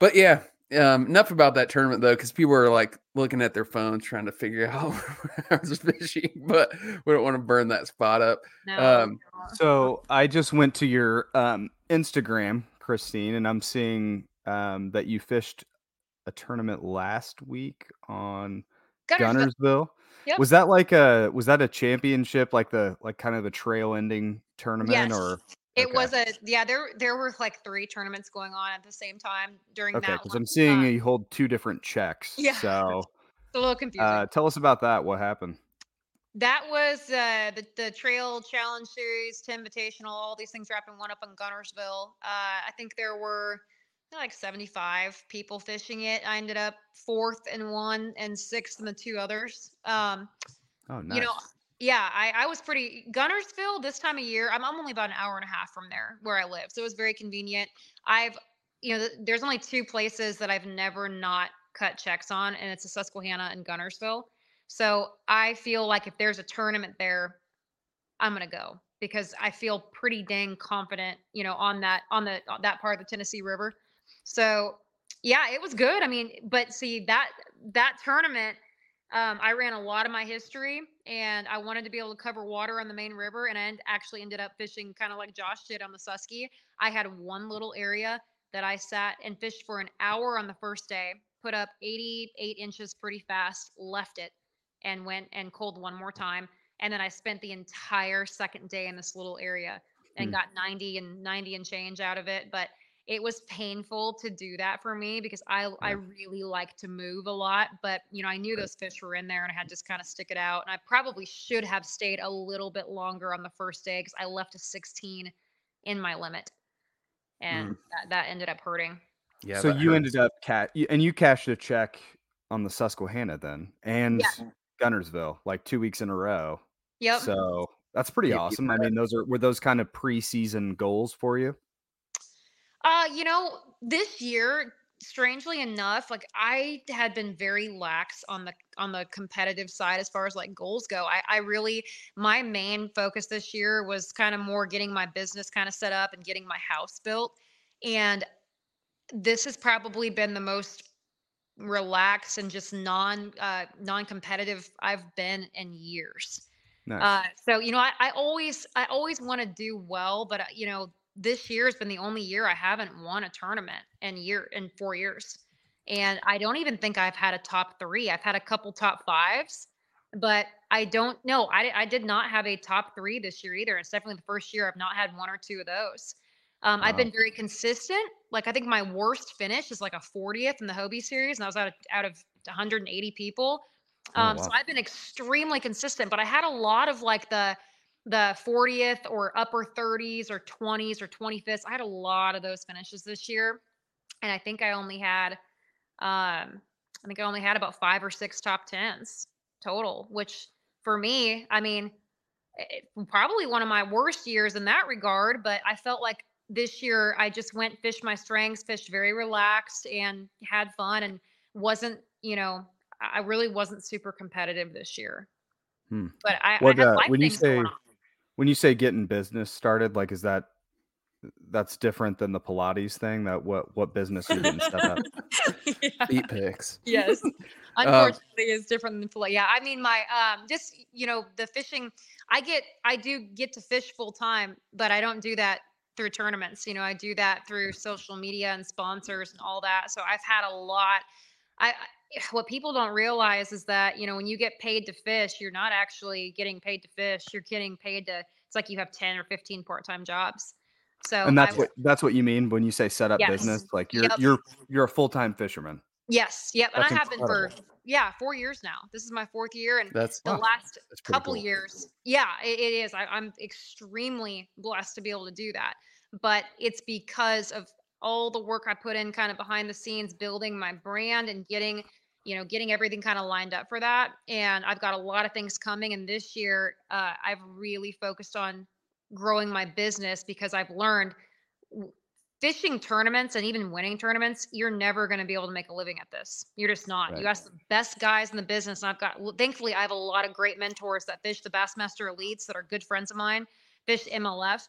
but yeah, um, enough about that tournament though, because people are like looking at their phones trying to figure out where I was fishing, but we don't want to burn that spot up. No. Um, no. So I just went to your um, Instagram, Christine, and I'm seeing um, that you fished a tournament last week on Guntersville. Guntersville. Yep. Was that like a was that a championship, like the like kind of the trail ending tournament, Yes. or It okay. was a yeah. There there were like three tournaments going on at the same time during okay? that Because. I'm seeing Uh, you hold two different checks. Yeah. So it's a little confusing. uh, tell us about that. What happened? that was uh, the the Trail Challenge Series, Tim Invitational. All these things wrapping one up in Guntersville. Uh, I think there were like 75 people fishing it. I ended up fourth in one and sixth in the two others. Um, Oh, nice. you know yeah I, I was pretty guntersville this time of year I'm, I'm only about an hour and a half from there where i live so it was very convenient. I've you know th- there's only two places that i've never not cut checks on and it's the susquehanna and guntersville. So i feel like if there's a tournament there i'm going to go because i feel pretty dang confident you know on that on the on that part of the tennessee river. So yeah it was good i mean but see that that tournament um, I ran a lot of my history and I wanted to be able to cover water on the main river. And I actually ended up fishing kind of like Josh did on the Susky. I had one little area that I sat and fished for an hour on the first day, put up 88 inches pretty fast, left it, and went and culled one more time. And then I spent the entire second day in this little area and Hmm. got 90 and 90 and change out of it. But it was painful to do that for me because I I really like to move a lot, but you know I knew Right. those fish were in there and I had to just kind of stick it out. And I probably should have stayed a little bit longer on the first day because I left a 16 in my limit, and that, that ended up hurting. Yeah. so you hurts. ended up cat and you cashed a check on the Susquehanna then and Guntersville like two weeks in a row. Yep. So that's pretty awesome. I mean, those are were those kind of preseason goals for you? Uh, you know, this year, strangely enough, like I had been very lax on the on the competitive side as far as like goals go. I, I really my main focus this year was kind of more getting my business kind of set up and getting my house built. And this has probably been the most relaxed and just non uh non-competitive I've been in years. Nice. Uh, so you know, I, I always I always want to do well, but uh, you know, this year has been the only year I haven't won a tournament in year in four years, and I don't even think I've had a top three. I've had a couple top fives, but I don't know. I I did not have a top three this year either. It's definitely the first year I've not had one or two of those. Um, I've been very consistent. Like I think my worst finish is like a 40th in the Hobie series, and I was out of out of 180 people. Oh, Um, So. I've been extremely consistent, but I had a lot of like the the 40th or upper 30s or 20s or 25th. I had a lot of those finishes this year, and I think I only had, um, I think I only had about five or six top tens total, which for me, I mean, it, probably one of my worst years in that regard, but I felt like this year I just went fished my strengths, fished very relaxed and had fun and wasn't, you know, I really wasn't super competitive this year. Hmm. But I, What, I had uh, when you say- on. When you say getting business started, like is that that's different than the Pilates thing? That what what business you didn't set up? Yeah. Feet pics. yes unfortunately is different than fillet yeah i mean my um just you know the fishing i get i do get to fish full time but i don't do that through tournaments you know i do that through social media and sponsors and all that so i've had a lot i I- what people don't realize is that you know when you get paid to fish you're not actually getting paid to fish you're getting paid to it's like you have 10 or 15 part-time jobs so and that's was- what that's what you mean when you say set up Yes. business. Like you're Yep. you're you're a full time fisherman. yes yep and i have been for yeah four years now this is my fourth year and That's the wow, last that's couple cool. years yeah it, it is I, i'm extremely blessed to be able to do that but it's because of all the work i put in kind of behind the scenes building my brand and getting you know getting everything kind of lined up for that and i've got a lot of things coming and this year uh, i've really focused on growing my business because i've learned fishing tournaments and even winning tournaments you're never going to be able to make a living at this. You're just not. Right. you ask the best guys in the business and i've got well, thankfully i have a lot of great mentors that fish the bassmaster elites that are good friends of mine fish mlf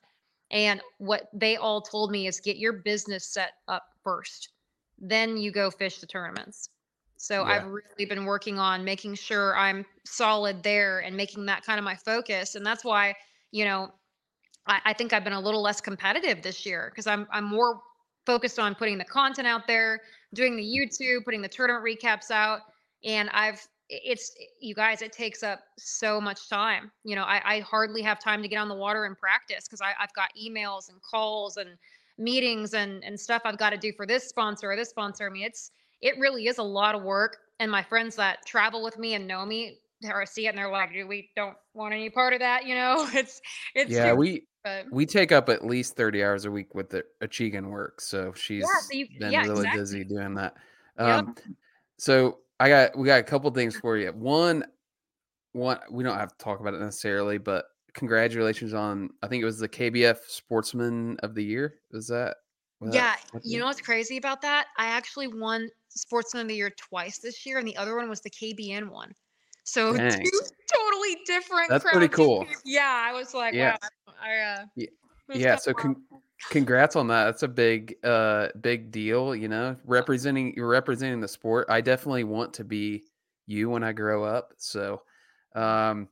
and what they all told me is get your business set up first then you go fish the tournaments so Yeah. i've really been working on making sure i'm solid there and making that kind of my focus and that's why you know I, I think I've been a little less competitive this year because I'm I'm more focused on putting the content out there, doing the YouTube, putting the tournament recaps out, and I've it's you guys it takes up so much time you know i, I hardly have time to get on the water and practice because i've got emails and calls and meetings and and stuff i've got to do for this sponsor or this sponsor i mean it's it really is a lot of work and my friends that travel with me and know me or see it and they're like we don't want any part of that you know it's it's yeah, too we but we take up at least 30 hours a week with the Achigan work. So she's so you- been yeah, really exactly. busy doing that. Yep. Um, so I got we got a couple things for you. One, one we don't have to talk about it necessarily, but congratulations on I think it was the KBF Sportsman of the Year. Was that? Was that yeah you know what's crazy about that i actually won sportsman of the year twice this year and the other one was the kbn one so two totally different That's pretty cool. peop- yeah i was like Yeah. wow i uh Ye- was yeah so con- congrats on that that's a big uh big deal you know representing you're representing the sport i definitely want to be you when i grow up so um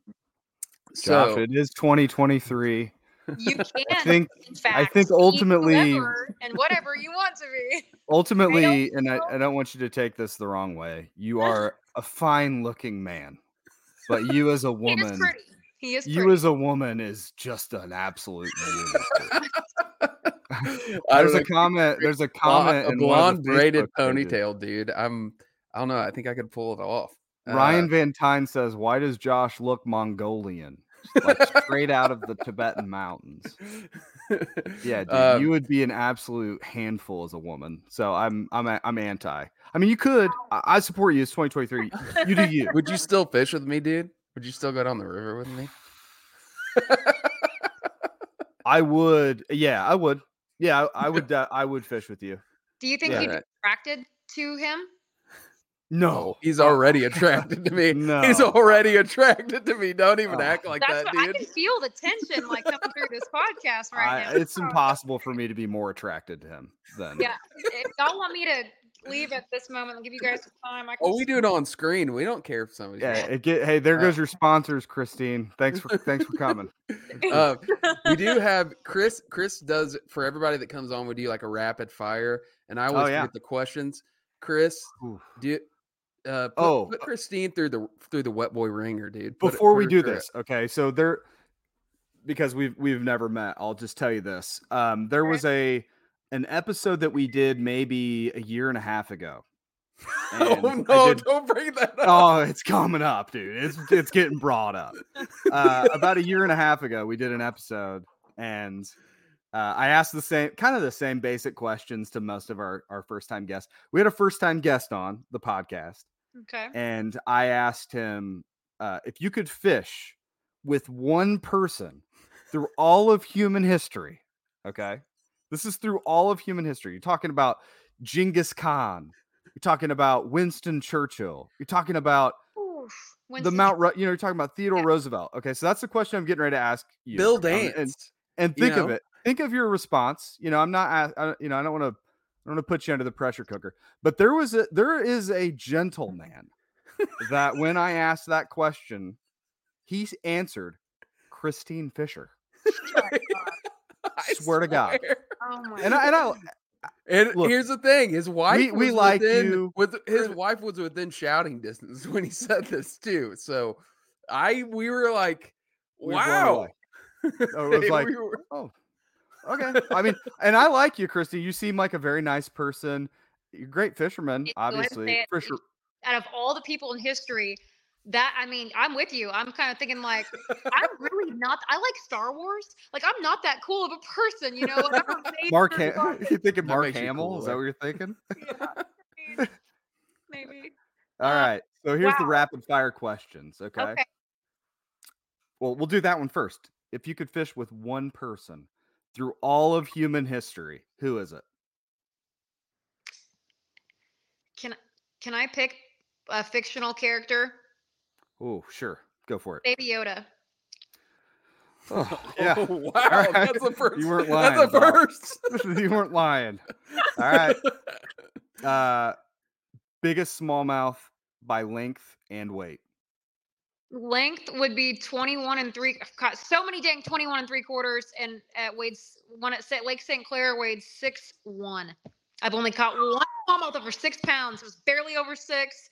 Josh, so it is 2023. You can I think in fact I think ultimately- and whatever you want to be ultimately, and I. I don't want you to take this the wrong way. You are a fine looking man, but you as a he is woman, pretty he is you as a woman is just an absolute beauty. There's a comment. There's a comment. a in one of the blonde braided ponytail dude i'm i don't know i think i could pull it off Uh, Ryan Van Tyne says, "Why does Josh look Mongolian, like straight out of the Tibetan mountains?" Yeah, dude, um, you would be an absolute handful as a woman. So I'm I'm a- I'm anti. I mean, you could. I, I support you. It's 2023. You do you. would you still fish with me dude would you still go down the river with me I would. Yeah, I would. Yeah, I, I would. Uh, I would fish with you. do you think Yeah. you'd be attracted to him No, He's already attracted to me. no. He's already attracted to me. Don't even Oh. act like that's that, what i dude. can feel the tension like coming through this podcast right I, now it's impossible for me to be more attracted to him than. Yeah. if y'all want me to leave at this moment and give you guys some time, I can. Oh, we do it on screen. We don't care if somebody's Yeah. It get, hey, there Uh, goes your sponsors, Christine. Thanks for thanks for coming. uh, we do have Chris. Chris does for everybody that comes on. We do like a rapid fire, and I always Oh, yeah. get the questions. Chris, Oof. do you, uh, put, Oh, put Christine through the through the wet boy ringer, dude. Put before put we do this okay so there because we've we've never met i'll just tell you this um there was a an episode that we did maybe a year and a half ago oh no! did- Don't bring that up. oh it's coming up dude it's it's getting brought up uh about a year and a half ago we did an episode and uh, I asked the same kind of the same basic questions to most of our, our first time guests. We had a first time guest on the podcast, Okay. and I asked him uh, if you could fish with one person through all of human history, okay, this is through all of human history. You're talking about Genghis Khan. You're talking about Winston Churchill. You're talking about Oof. the Mount. Ru- You know, you're talking about Theodore Yeah. Roosevelt. Okay, so that's the question I'm getting ready to ask you. Bill Um, Dance. and and you think of it. Think of your response. You know, I'm not. I, you know, I don't want to. I don't want to put you under the pressure cooker. But there was a. There is a gentleman that when I asked that question, he answered Christine Fisher. I Swear to God. Oh my And I, and I And Look, here's the thing: his wife, we was like within, you. With his wife was within shouting distance when he said this too. So, I we were like, We were blown "Wow!" away. Oh, it was like- We were- oh, okay. I mean, and I like you, Christy. You seem like a very nice person. You're a great fisherman, Yeah, go ahead and obviously. say it. Fisher, out of all the people in history that i mean i'm with you i'm kind of thinking like i'm really not i like star wars like i'm not that cool of a person you know Mark, Ham- you thinking That Mark makes you Hamill? Is that what you're thinking? yeah, I maybe All Uh, right. So here's the rapid fire questions. Okay? okay Well, we'll do that one first. If you could fish with one person through all of human history, who is it? can can i pick a fictional character Oh, sure. Go for it. baby yoda Oh, yeah. Oh, wow, right. that's the first. You weren't That's lying the about- first. you weren't lying. All right. Uh biggest smallmouth by length and weight. Length would be 21 and three I've caught so many dang 21 and three quarters and at weighed s- one at lake st clair weighed six one i've only caught one smallmouth over six pounds it was barely over six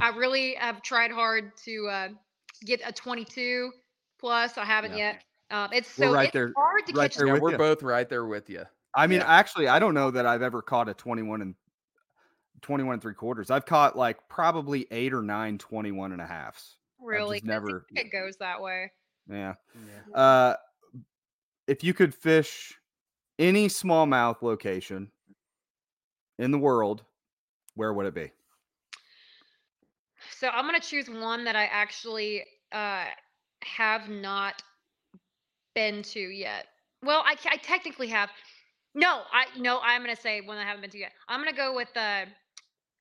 i really have tried hard to uh, get a 22 plus i haven't Yeah. yet um, it's We're so right it's there- hard to right catch there Yeah, with we're ya. both right there with you. I mean, Yeah. actually, I don't know that I've ever caught a 21 and 21 and three quarters. I've caught like probably eight or nine 21 and a halves. Really never- it goes that way Yeah. Yeah. Uh, if you could fish any smallmouth location in the world, where would it be? So I'm gonna choose one that I actually uh, have not been to yet. Well, I, I technically have. No, I no, I'm gonna say one I haven't been to yet. I'm gonna go with uh,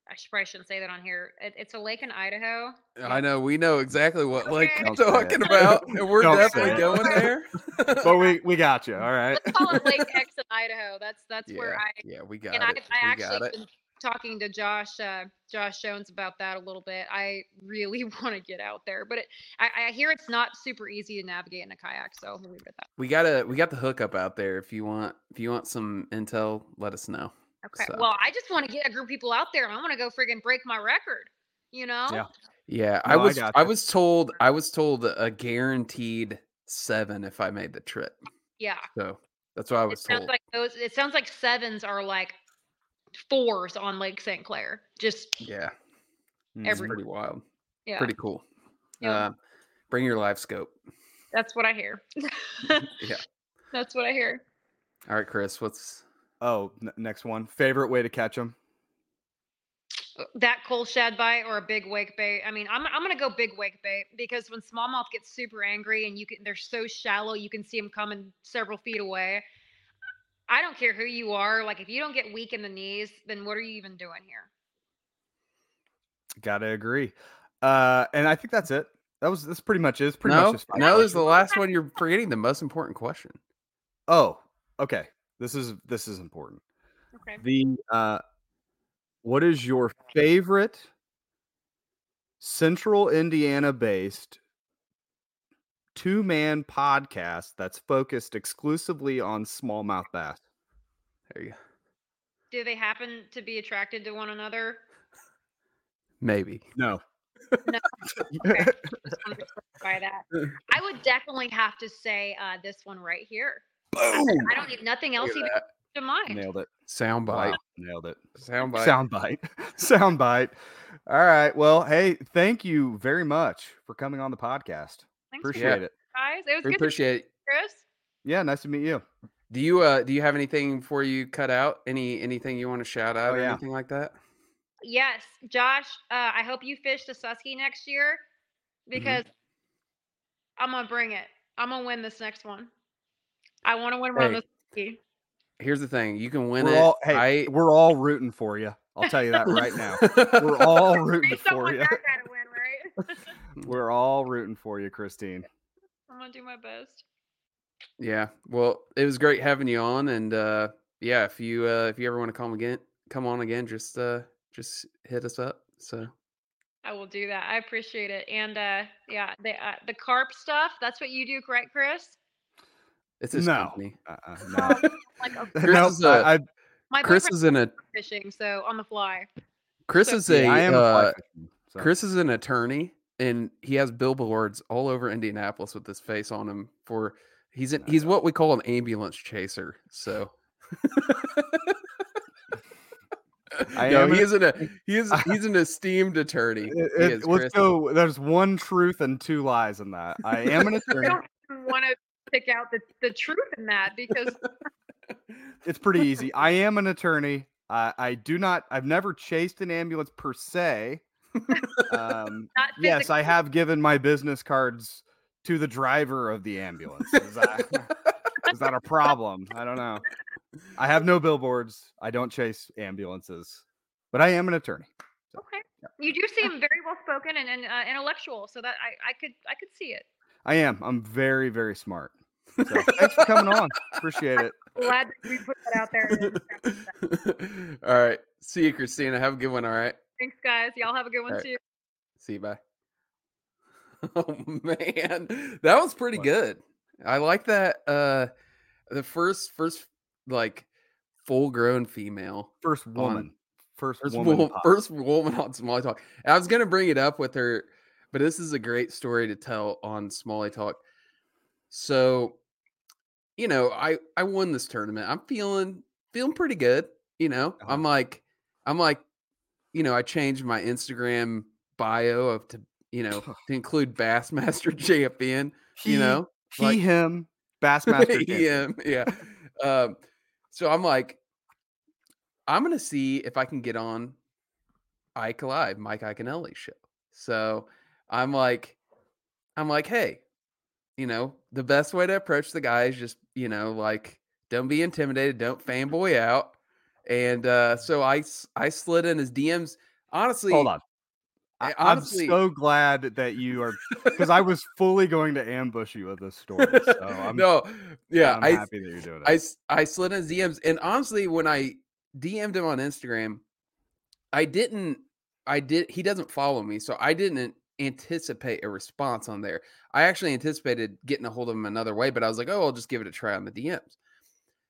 I should, probably shouldn't say that on here. It, it's a lake in Idaho. I know we know exactly what like Okay. you're Don't it. talking about, and we're Don't definitely going there. But we we got you. All right. Let's call it Lake X in Idaho. That's that's yeah, where I yeah, we got and I, it. I we actually it. been talking to Josh, uh, Josh Jones about that a little bit. I really want to get out there, but it, I, I hear it's not super easy to navigate in a kayak, so we'll leave it at that. We got a we got the hookup out there. If you want if you want some intel, let us know. Okay. So- Well, I just want to get a group of people out there. and I want to go friggin' break my record. You know? Yeah. Yeah, I No, I was I, gotcha. was told I was told a guaranteed seven if I made the trip. Yeah. So that's what I It was sounds told. like those. It sounds like sevens are like fours on Lake St. Clair. Just yeah, Mm, it's every- pretty wild. yeah. Pretty cool. Yeah. Uh, bring your live scope. That's what I hear. Yeah. That's what I hear. All right, Chris. What's Oh, n- next one. Favorite way to catch them? that cold shad bite or a big wake bait. I mean, I'm I'm gonna go big wake bait because when smallmouth gets super angry and you can they're so shallow you can see them coming several feet away. I don't care who you are. Like if you don't get weak in the knees, then what are you even doing here? Gotta agree. Uh, and I think that's it. That was that's pretty much it. It's pretty no? much just five No, is the last one. You're forgetting the most important question. Oh, okay. This is this is important. Okay. The uh, what is your favorite Central Indiana based two man podcast that's focused exclusively on smallmouth bass? There you go. Do they happen to be attracted to one another? Maybe. No. No. Okay. Just to that. I would definitely have to say uh, this one right here. Boom. I don't need nothing else even at that. to mind. Nailed it. Sound bite. Wow, nailed it. Sound bite. Sound bite. Sound bite. All right. Well, hey, thank you very much for coming on the podcast. Thanks Appreciate Yeah. it. guys. It was We good to appreciate. it. Chris. Yeah, nice to meet you. Do you uh do you have anything before you cut out? Any anything you want to shout out Oh, or yeah. anything like that? Yes, Josh. Uh, I hope you fish the Susky next year. because I'm gonna bring it. I'm gonna win this next one. I want to win around Hey, this. Here's the thing: you can win We're it. all hey, I we're all rooting for you. I'll tell you that right now. We're all rooting Based for what you. that guy to win, right? We're all rooting for you, Christine. I'm gonna do my best. Yeah. Well, it was great having you on, and uh, yeah, if you uh, if you ever want to come again, come on again, just uh, just hit us up. So I will do that. I appreciate it. And uh yeah, the uh, the carp stuff, that's what you do, correct, Chris? It's his No. company. Uh-uh, no. like a, Chris no, is a- I, I, Chris is in a fishing, so on the fly. Chris So- is a yeah, I am a fly uh, fishing, so. Chris is an attorney, and he has billboards all over Indianapolis with this face on him. For he's an, he's what we call an ambulance chaser. So. I no, am he is an a, he is he's an esteemed attorney. It- it- is, let's Chris. go. There's one truth and two lies in that. I am an I attorney. don't want to pick out the, the truth in that because It's pretty easy. I am an attorney. I, I do not. I've never chased an ambulance per se. Um, yes, I have given my business cards to the driver of the ambulance. Is that, is that a problem? I don't know. I have no billboards. I don't chase ambulances, but I am an attorney. Okay. You do seem very well spoken and, and uh, intellectual, so that I, I could I could see it. I am. I'm very, very smart. So thanks for coming on. Appreciate it. Glad we put that out there. all right. See you, Christina. Have a good one. All right. Thanks, guys. Y'all have a good one All right. too. See you. Bye. Oh man, that was pretty What? good. I like that. Uh, the first first like full grown female. First woman. First, First woman. woman, pod. first woman on Smalley Talk. I was gonna bring it up with her, but this is a great story to tell on Smalley Talk. So, you know, I I won this tournament. I'm feeling feeling pretty good. You know, Uh-huh. I'm like, I'm like, you know, I changed my Instagram bio of to you know to include Bassmaster champion. He, you know, he, like- him, Bassmaster. champion. yeah, yeah. Um, so I'm like, I'm gonna see if I can get on Ike Live, Mike Iaconelli's show. So I'm like, I'm like, hey, you know, the best way to approach the guy is just, you know, like, don't be intimidated, don't fanboy out. And uh, so I, I slid in his DMs. Honestly, Hold on. I- I'm so glad that you are because I was fully going to ambush you with this story. So I'm, no, yeah, I'm I happy that you're doing it. I I slid in his DMs, and honestly, when I DM'd him on Instagram, I didn't. I did. He doesn't follow me, so I didn't anticipate a response on there. I actually anticipated getting a hold of him another way, but I was like, oh, I'll just give it a try on the DMs.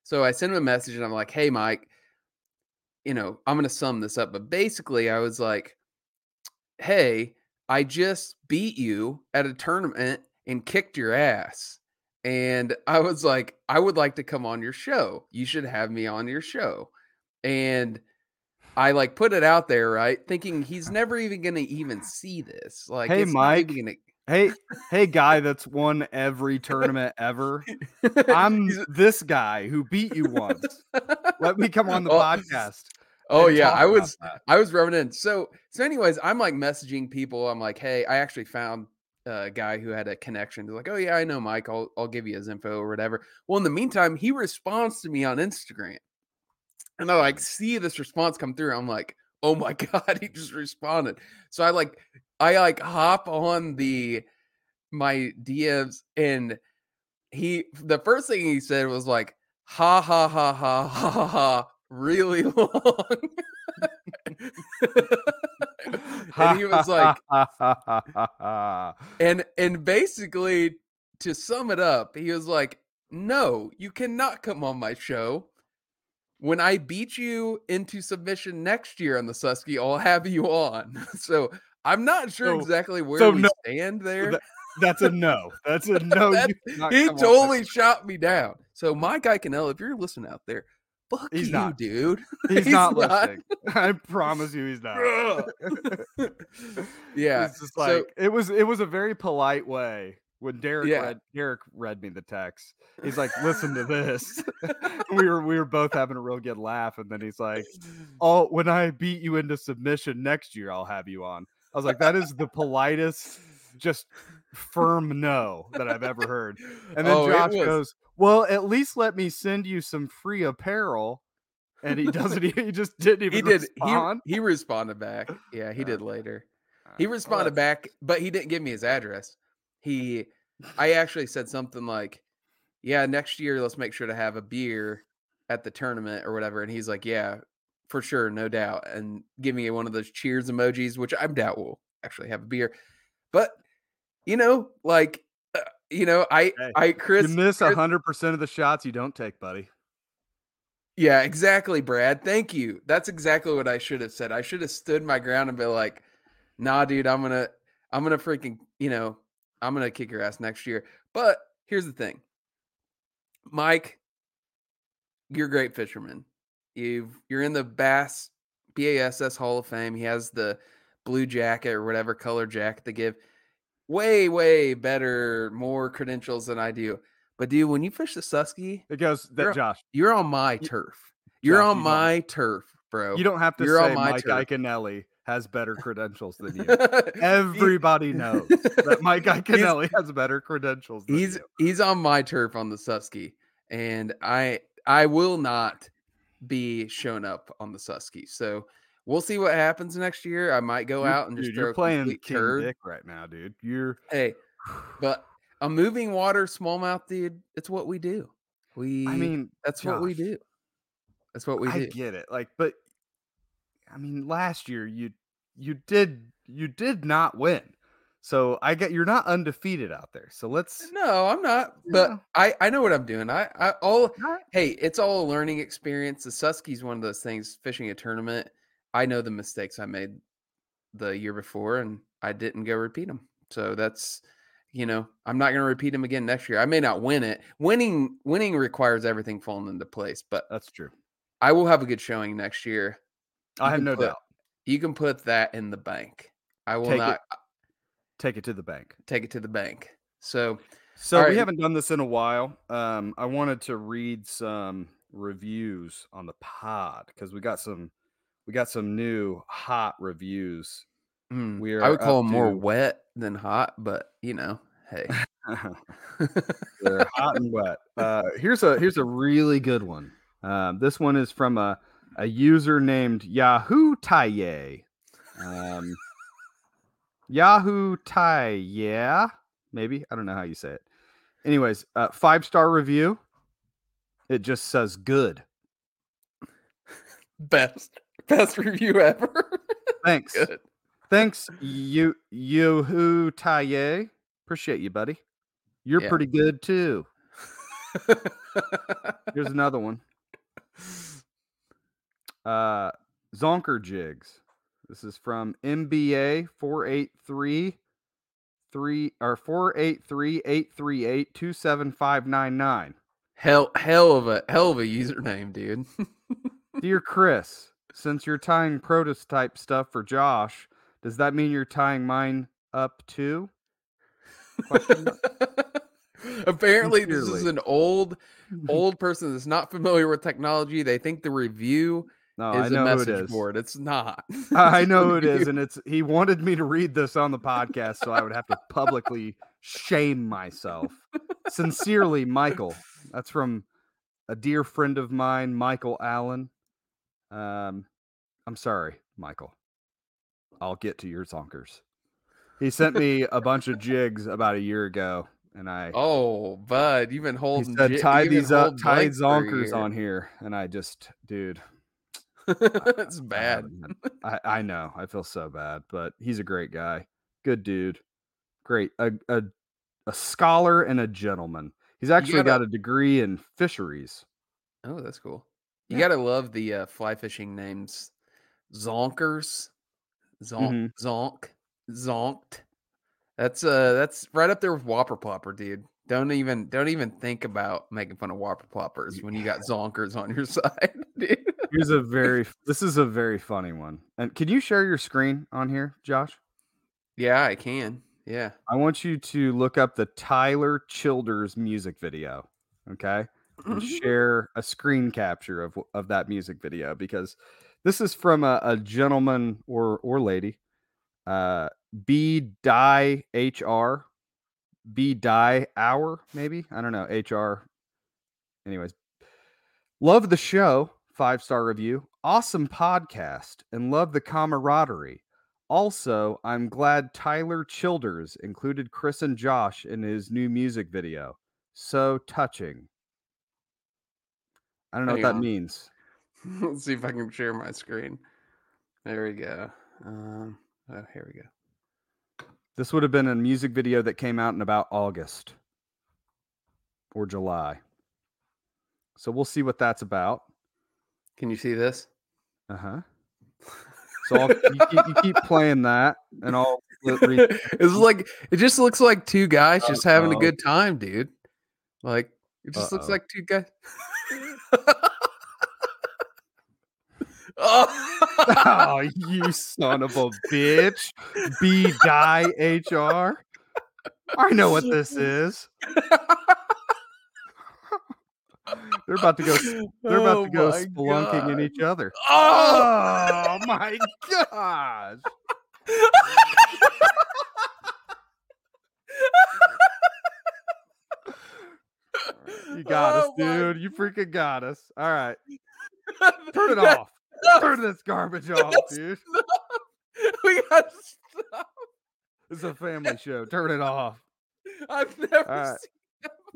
So I sent him a message, and I'm like, hey, Mike, you know, I'm gonna sum this up, but basically, I was like, hey, I just beat you at a tournament and kicked your ass. And I was like, I would like to come on your show. You should have me on your show. And I like put it out there, right? Thinking he's never even gonna even see this. Like, Hey, it's not even Mike, hey, hey, guy that's won every tournament ever. I'm this guy who beat you once. Let me come on the Oh, podcast. Oh yeah, I was that. I was rubbing in. So so anyways, I'm like messaging people. I'm like, hey, I actually found a guy who had a connection. They're like, oh yeah, I know Mike. I'll I'll give you his info or whatever. Well, in the meantime, he responds to me on Instagram, and I like see this response come through. I'm like, oh my god, he just responded. So I like I like hop on the my DMs and he the first thing he said was like ha ha ha ha ha ha ha really long and he was like and and basically to sum it up he was like no you cannot come on my show when i beat you into submission next year on the susky i'll have you on so i'm not sure So- exactly where so we no, stand there that- that's a no. That's a no. That- he come on totally shot me down. So my Mike Iconell, if you're listening out there, fuck He's you, not. dude. He's, He's not, not. listening. I promise you, he's not. yeah. it's just so- it was. It was a very polite way when Derek Yeah. read Derek read me the text. He's like, "Listen to this." we were we were both having a real good laugh, and then he's like, "Oh, when I beat you into submission next year, I'll have you on." I was like, "That is the politest just firm no that I've ever heard. And then Oh, Josh goes, "Well, at least let me send you some free apparel." And he doesn't. He just didn't even he did respond. he, he responded back yeah he uh, did later Alright, he responded back but he didn't give me his address he i actually said something like yeah next year let's make sure to have a beer at the tournament or whatever and he's like yeah for sure no doubt and give me one of those cheers emojis which i doubt will actually have a beer but you know like uh, you know i Hey, i chris you miss hundred percent of the shots you don't take, buddy. Yeah, exactly, Brad. Thank you. That's exactly what I should have said. I should have stood my ground and be like, "Nah, dude, I'm gonna, I'm gonna freaking, you know, I'm gonna kick your ass next year." But here's the thing, Mike, you're a great fisherman. You've you're in the Bass BASS Hall of Fame. He has the blue jacket or whatever color jacket they give. Way, way better, more credentials than I do. But dude, when you fish the Susky, It goes You're- that Josh. you're on my turf. You're Josh, on you my turf, bro. You don't have to You're on say my Mike turf. Iaconelli has better credentials than you. Everybody knows that Mike Iaconelli has better credentials. Than he's you. he's on my turf on the Susky, and I I will not be shown up on the Susky. So we'll see what happens next year. I might go out and just dude, throw you're playing King turd. Dick right now, dude. You're Hey, but a moving water smallmouth, dude. It's what we do. We I mean, that's what we do. That's what we do. I do. get it. Like, but I mean, last year you you did you did not win. So I get you're not undefeated out there. So let's No, I'm not. But Yeah. I I know what I'm doing. I I all hey, it's all a learning experience. The Susky's one of those things. Fishing a tournament, I know the mistakes I made the year before, and I didn't go repeat them. So that's you know I'm not going to repeat them again next year. I may not win it. Winning winning requires everything falling into place, but that's true. I will have a good showing next year. I have no put- doubt. You can put that in the bank. I will Take it not Take it to the bank. take it to the bank. So So we haven't done this in a while. Um, I wanted to read some reviews on the pod because we got some we got some new hot reviews. mm, We I would call them more wet than hot, but you know, hey. They're hot and wet. Uh, here's a here's a really good one. Um, this one is from a a user named Yahoo Taye. Um, Yahoo Taye, maybe I don't know how you say it. Anyways, uh, five star review. It just says good. best best review ever. Thanks. Good. Thanks, you Yahoo Taye. Appreciate you, buddy. You're Yeah. pretty good too. Here's another one. Uh Zonker Jigs. This is from MBA 483 3 or 483 838 27599. hell hell of a hell of a username, dude. Dear Chris, since you're tying prototype stuff for Josh, does that mean you're tying mine up too? Apparently, this is an old old person that's not familiar with technology. They think the review No, I know a who it message is. board. It's not. I know who it is, and it's he wanted me to read this on the podcast, so I would have to publicly shame myself. Sincerely, Michael. That's from a dear friend of mine, Michael Allen. Um, I'm sorry, Michael. I'll get to your zonkers. He sent me a bunch of jigs about a year ago, and I Oh, bud, you've been he holding. said ji- tie these up, tie zonkers on here, and I just, dude, it's bad. I, I know. I feel so bad, but he's a great guy. Good dude. Great. A a, a scholar and a gentleman. He's actually gotta- got a degree in fisheries. Oh, that's cool. You Yeah. gotta love the uh, fly fishing names. Zonkers, zonk, Mhm. zonk, zonked. That's uh, that's right up there with Whopper Plopper, dude. Don't even don't even think about making fun of Whopper Ploppers when you got zonkers on your side, dude. Here's a very this is a very funny one. And can you share your screen on here, Josh? Yeah, I can. Yeah. I want you to look up the Tyler Childers music video. Okay. and share a screen capture of of that music video because this is from a, a gentleman or or lady uh B die HR, B die hour, maybe. I don't know. HR. Anyways, love the show. Five star review. Awesome podcast and love the camaraderie. Also, I'm glad Tyler Childers included Chris and Josh in his new music video. So touching. I don't know Hang what that on. means. Let's see if I can share my screen. There we go. Um, oh, here we go. This would have been a music video that came out in about August or July. So we'll see what that's about. Can you see this? Uh huh. So I'll, you, keep, you keep playing that, and I'll it's like it just looks like two guys just having a good time, dude. Like it just looks Uh-oh. like two guys. oh, oh, you son of a bitch! B die HR. I know what this is. They're about to go. They're about Oh to go my spelunking in each other. Oh! Oh my gosh! You got us, Oh my dude. You freaking got us. All right, turn it off. Turn this garbage off, dude. we got to stop. It's a family show. Turn it off. I've never right.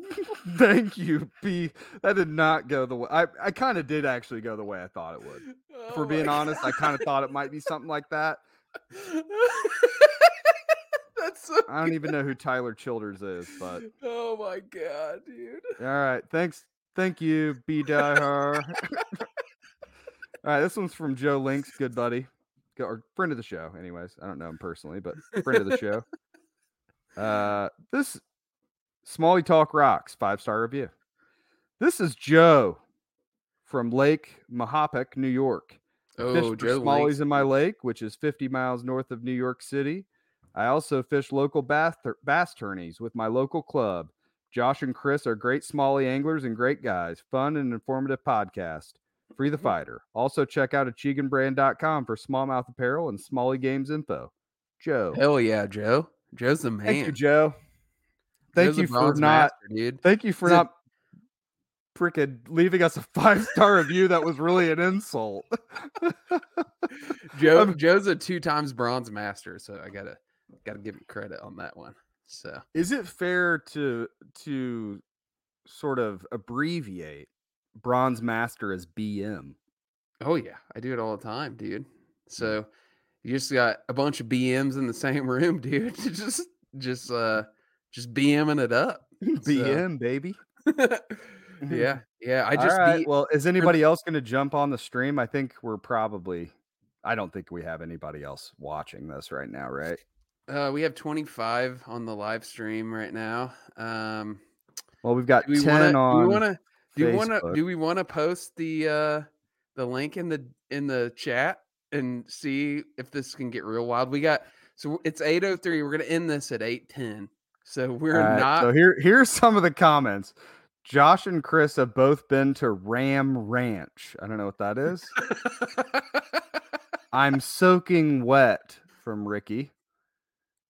Thank you, B. That did not go the way I, I kind of did actually go the way I thought it would. Oh For being honest, I kind of thought it might be something like that. That's so. I don't even know who Tyler Childers is, but Oh my god, dude. all right. Thanks. Thank you, B. Die all right, this one's from Joe Links, good buddy. Or friend of the show, anyways. I don't know him personally, but friend of the show. Uh this Smalley Talk Rocks, five star review. This is Joe from Lake Mahopac, New York. Oh, for Joe smallies Links. in my lake, which is 50 miles north of New York City. I also fish local bass, bass tourneys with my local club. Josh and Chris are great Smalley anglers and great guys. Fun and informative podcast. Free the Mm-hmm. fighter. Also check out achiganbrand.com for smallmouth apparel and smallie games info. Joe. Hell yeah, Joe. Joe's the man. Thank you, Joe. Thank you for not master, dude. thank you for Is it- not freaking leaving us a five star review that was really an insult. Joe I'm- Joe's a two times bronze master, so I gotta gotta give him credit on that one. So Is it fair to to sort of abbreviate bronze master as BM? oh yeah, I do it all the time, dude. So you just got a bunch of BMs in the same room, dude. just just uh just BMing it up. BM baby. yeah, yeah. I just right, beat well, is anybody else going to jump on the stream? I think we're probably. I don't think we have anybody else watching this right now, right? uh we have 25 on the live stream right now. Um Well, we've got we ten want to on. do we want to do we want to do we want to post the uh the link in the in the chat and see if this can get real wild we got so it's 803 we're gonna end this at 810 so we're right, not So here, here's some of the comments. Josh and Chris have both been to Ram Ranch. I don't know what that is. I'm soaking wet from Ricky.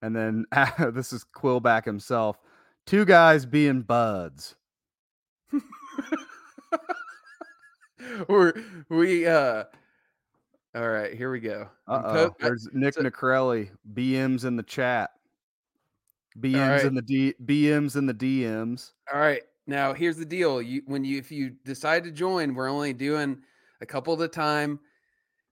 And then this is Quillback himself. Two guys being buds. we're we uh all right here we go I'm Uh po- There's Nick so-. BMs in the chat. BMs right. in the D BMs in the DMs. All right. Now here's the deal. You when you if you decide to join, we're only doing a couple at a time.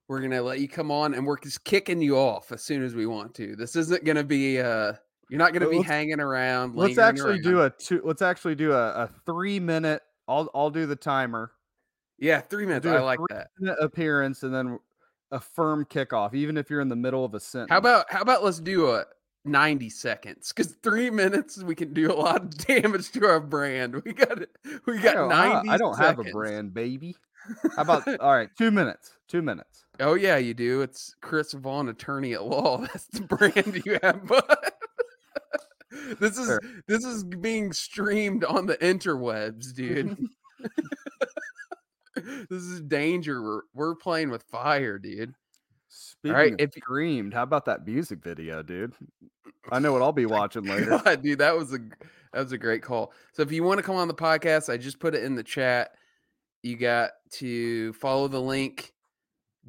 We're gonna let you come on and we're just kicking you off as soon as we want to. This isn't gonna be uh you're not gonna be hanging around. Let's actually do a two let's actually do a, a three minute I'll I'll do the timer. yeah, three minutes. do I like that. appearance and then a firm kickoff, even if you're in the middle of a sentence. How about how about let's do a 90 seconds? Because three minutes we can do a lot of damage to our brand. We got it. We got I- 90 I don't have a brand, baby. How about all right, two minutes. Two minutes. Oh yeah, you do. It's Chris Vaughn, attorney at law. That's the brand you have. But this is Sure. this is being streamed on the interwebs, dude. this is danger. We're we're playing with fire, dude. Speaking right, of if screamed, how about that music video, dude? I know what I'll be watching later. God, dude, that was a that was a great call. So if you want to come on the podcast, I just put it in the chat. You got to follow the link,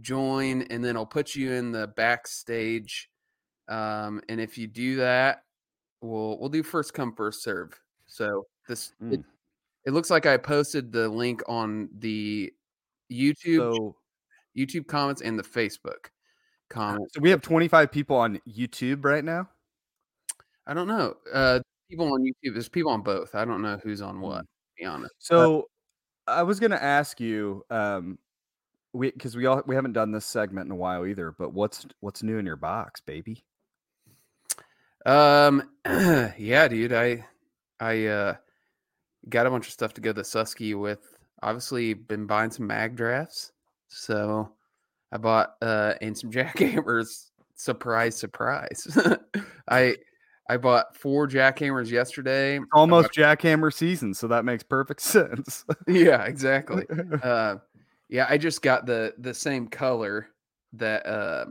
join, and then I'll put you in the backstage. Um, and if you do that, we'll we'll do first come first serve. So this it, Mm. it looks like I posted the link on the YouTube So, YouTube comments and the Facebook comments. so we have 25 people on YouTube right now. I don't know. Uh, people on YouTube. There's people on both. I don't know who's on what. To be honest. So I was gonna ask you, um, we because we all we haven't done this segment in a while either. But what's what's new in your box, baby? Um, yeah, dude. I I uh got a bunch of stuff to go to Susky with. Obviously, been buying some mag drafts. So I bought uh and some jackhammers. Surprise, surprise. I I bought four jackhammers yesterday. Almost jackhammer season, so that makes perfect sense. yeah, exactly. uh yeah i just got the the same color that uh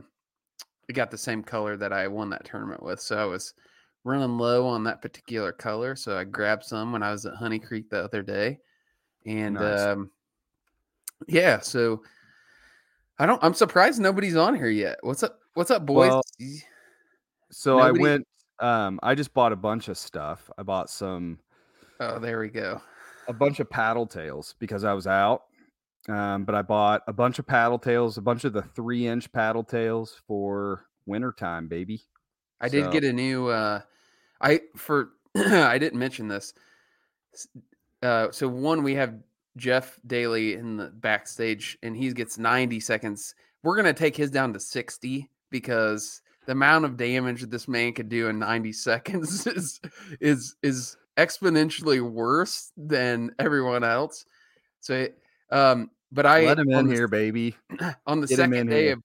I got the same color that i won that tournament with so i was running low on that particular color so i grabbed some when i was at honey creek the other day and Nice. um yeah so i don't i'm surprised nobody's on here yet what's up what's up boys Well, so Nobody- I went. Um, I just bought a bunch of stuff. I bought some oh there we go a bunch of paddle tails because I was out. Um, but I bought a bunch of paddle tails, a bunch of the three inch paddle tails for wintertime, baby. I did get a new uh I for I didn't mention this. Uh so one we have Jeff Daly in the backstage and he gets 90 seconds. We're going to take his down to 60 because the amount of damage that this man could do in 90 seconds is is is exponentially worse than everyone else. So um but I Let him in the here, baby. on the Get second day here. of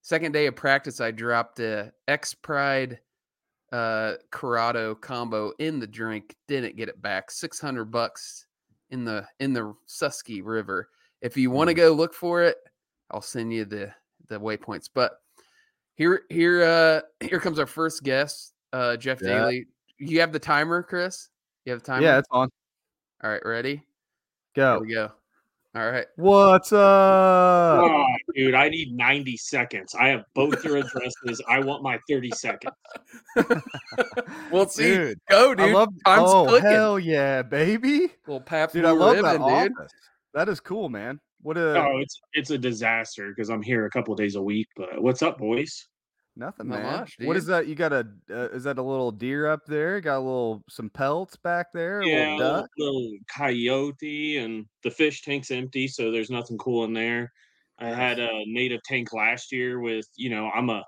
second day of practice, I dropped a Expride uh Curado combo in the drink. Didn't get it back. Six hundred bucks in the in the Susky River. If you want to Mm. go look for it, I'll send you the the waypoints. But here here uh here comes our first guest, uh Jeff Yeah. Daly. You have the timer, Chris? You have the timer? Yeah, it's on. All right, ready? Go. Here we go. All right. What's up? Oh, dude, I need 90 seconds. I have both your addresses. I want my 30 seconds. We'll see. Dude, Go, dude. I love. Time's oh clicking. hell yeah, baby! Little Pabst Dude, I Blue love that dude. office. That is cool, man. What a Oh, it's it's a disaster because I'm here a couple days a week. But what's up, boys? Nothing, Not man. much, What is that? You got a? Uh, is that a little deer up there? Got a little some pelts back there. A Yeah, little little, little coyote, and the fish tank's empty, so there's nothing cool in there. I had a native tank last year with, you know, I'm a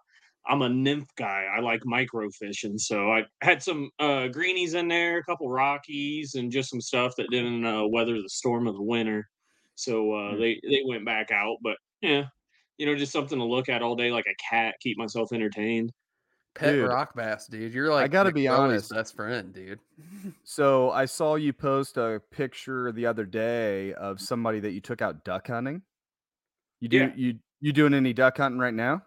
I'm a nymph guy. I like micro fishing, so I had some uh, greenies in there, a couple rockies, and just some stuff that didn't uh, weather the storm of the winter. So uh, Hmm. they they went back out, but yeah, you know, just something to look at all day, like a cat, keep myself entertained. Pet Dude, rock bass, dude. You're like I gotta be honest. best friend, dude. So I saw you post a picture the other day of somebody that you took out duck hunting. You do Yeah. you you doing any duck hunting right now?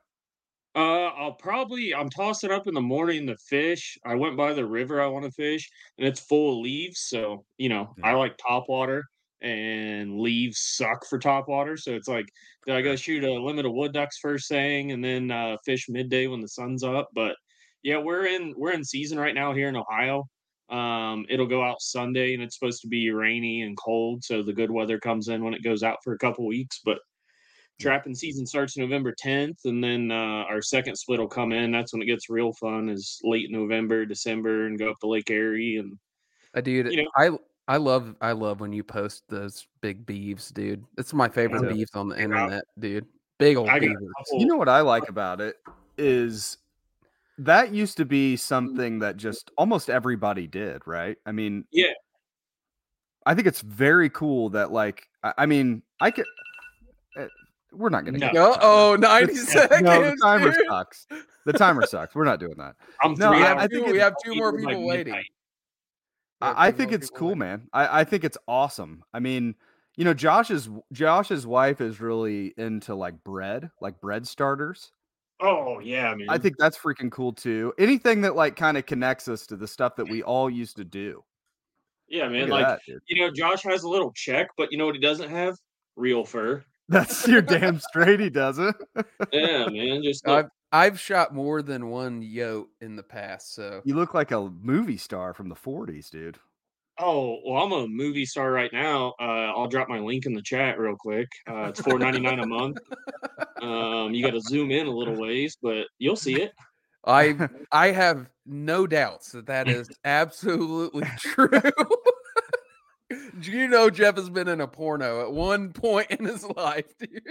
Uh, I'll probably I'm tossing up in the morning to fish. I went by the river I want to fish, and it's full of leaves. So you know, I like top water, and leaves suck for top water. So it's like, did I go shoot a limit of wood ducks first thing, and then uh, fish midday when the sun's up? But yeah, we're in we're in season right now here in Ohio. Um, it'll go out Sunday, and it's supposed to be rainy and cold, so the good weather comes in when it goes out for a couple weeks. But trapping season starts November 10th, and then uh, our second split will come in. That's when it gets real fun. Is late November, December, and go up to Lake Erie. And Uh, dude, You know- I I love I love when you post those big beeves, dude. It's my favorite too. beeves on the internet, dude. Big old I beavers. You know what I like about it is that used to be something that just almost everybody did, right? I mean, Yeah. I think it's very cool that like I, I mean, I could uh, we're not going to No. get Uh oh, 90 It's- seconds. No, the timer dude. sucks. The timer sucks. We're not doing that. I'm No, three we I- have I hours think two, we have two more I'll eat by people waiting. midnight. We have I, I think it's cool, waiting. man. I, I think it's awesome. I mean, you know, Josh's Josh's wife is really into like bread, like bread starters. Oh yeah, man. I think that's freaking cool too. Anything that like kind of connects us to the stuff that we all used to do. yeah, man. Like that, you know, Josh has a little check, but you know what he doesn't have? Real fur. That's your damn straight. He doesn't. Yeah, man. Just I've I've shot more than one yote in the past, so You look like a movie star from the '40s, dude. oh well, I'm a movie star right now. Uh, I'll drop my link in the chat real quick. Uh, it's four ninety nine a month. Um, you got to zoom in a little ways, but you'll see it. I I have no doubts that that is absolutely true. Do you know Jeff has been in a porno at one point in his life, dude?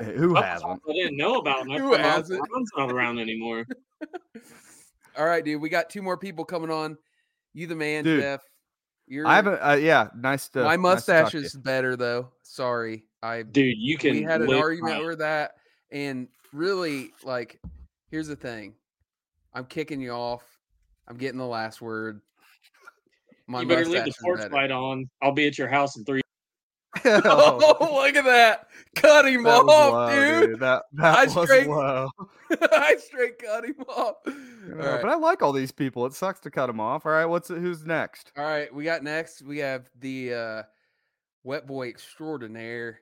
Hey, Who That's hasn't? I didn't know about. And I Who hasn't? Ron's not around anymore. All right, dude. We got two more people coming on. You the man, Dude, Jeff. You're I haven't. Uh, yeah, nice to. my nice to talk mustache you. is better though. Sorry. I Dude, you can. we had an argument my- over that and really like here's the thing i'm kicking you off i'm getting the last word my you better leave the sports light on. I'll be at your house in three. oh look at that cut him that off low, dude, That that I was straight- low. i straight cut him off Uh, right. But I like all these people. It sucks to cut them off. All right, what's who's next? all right we got next we have the uh wet boy extraordinaire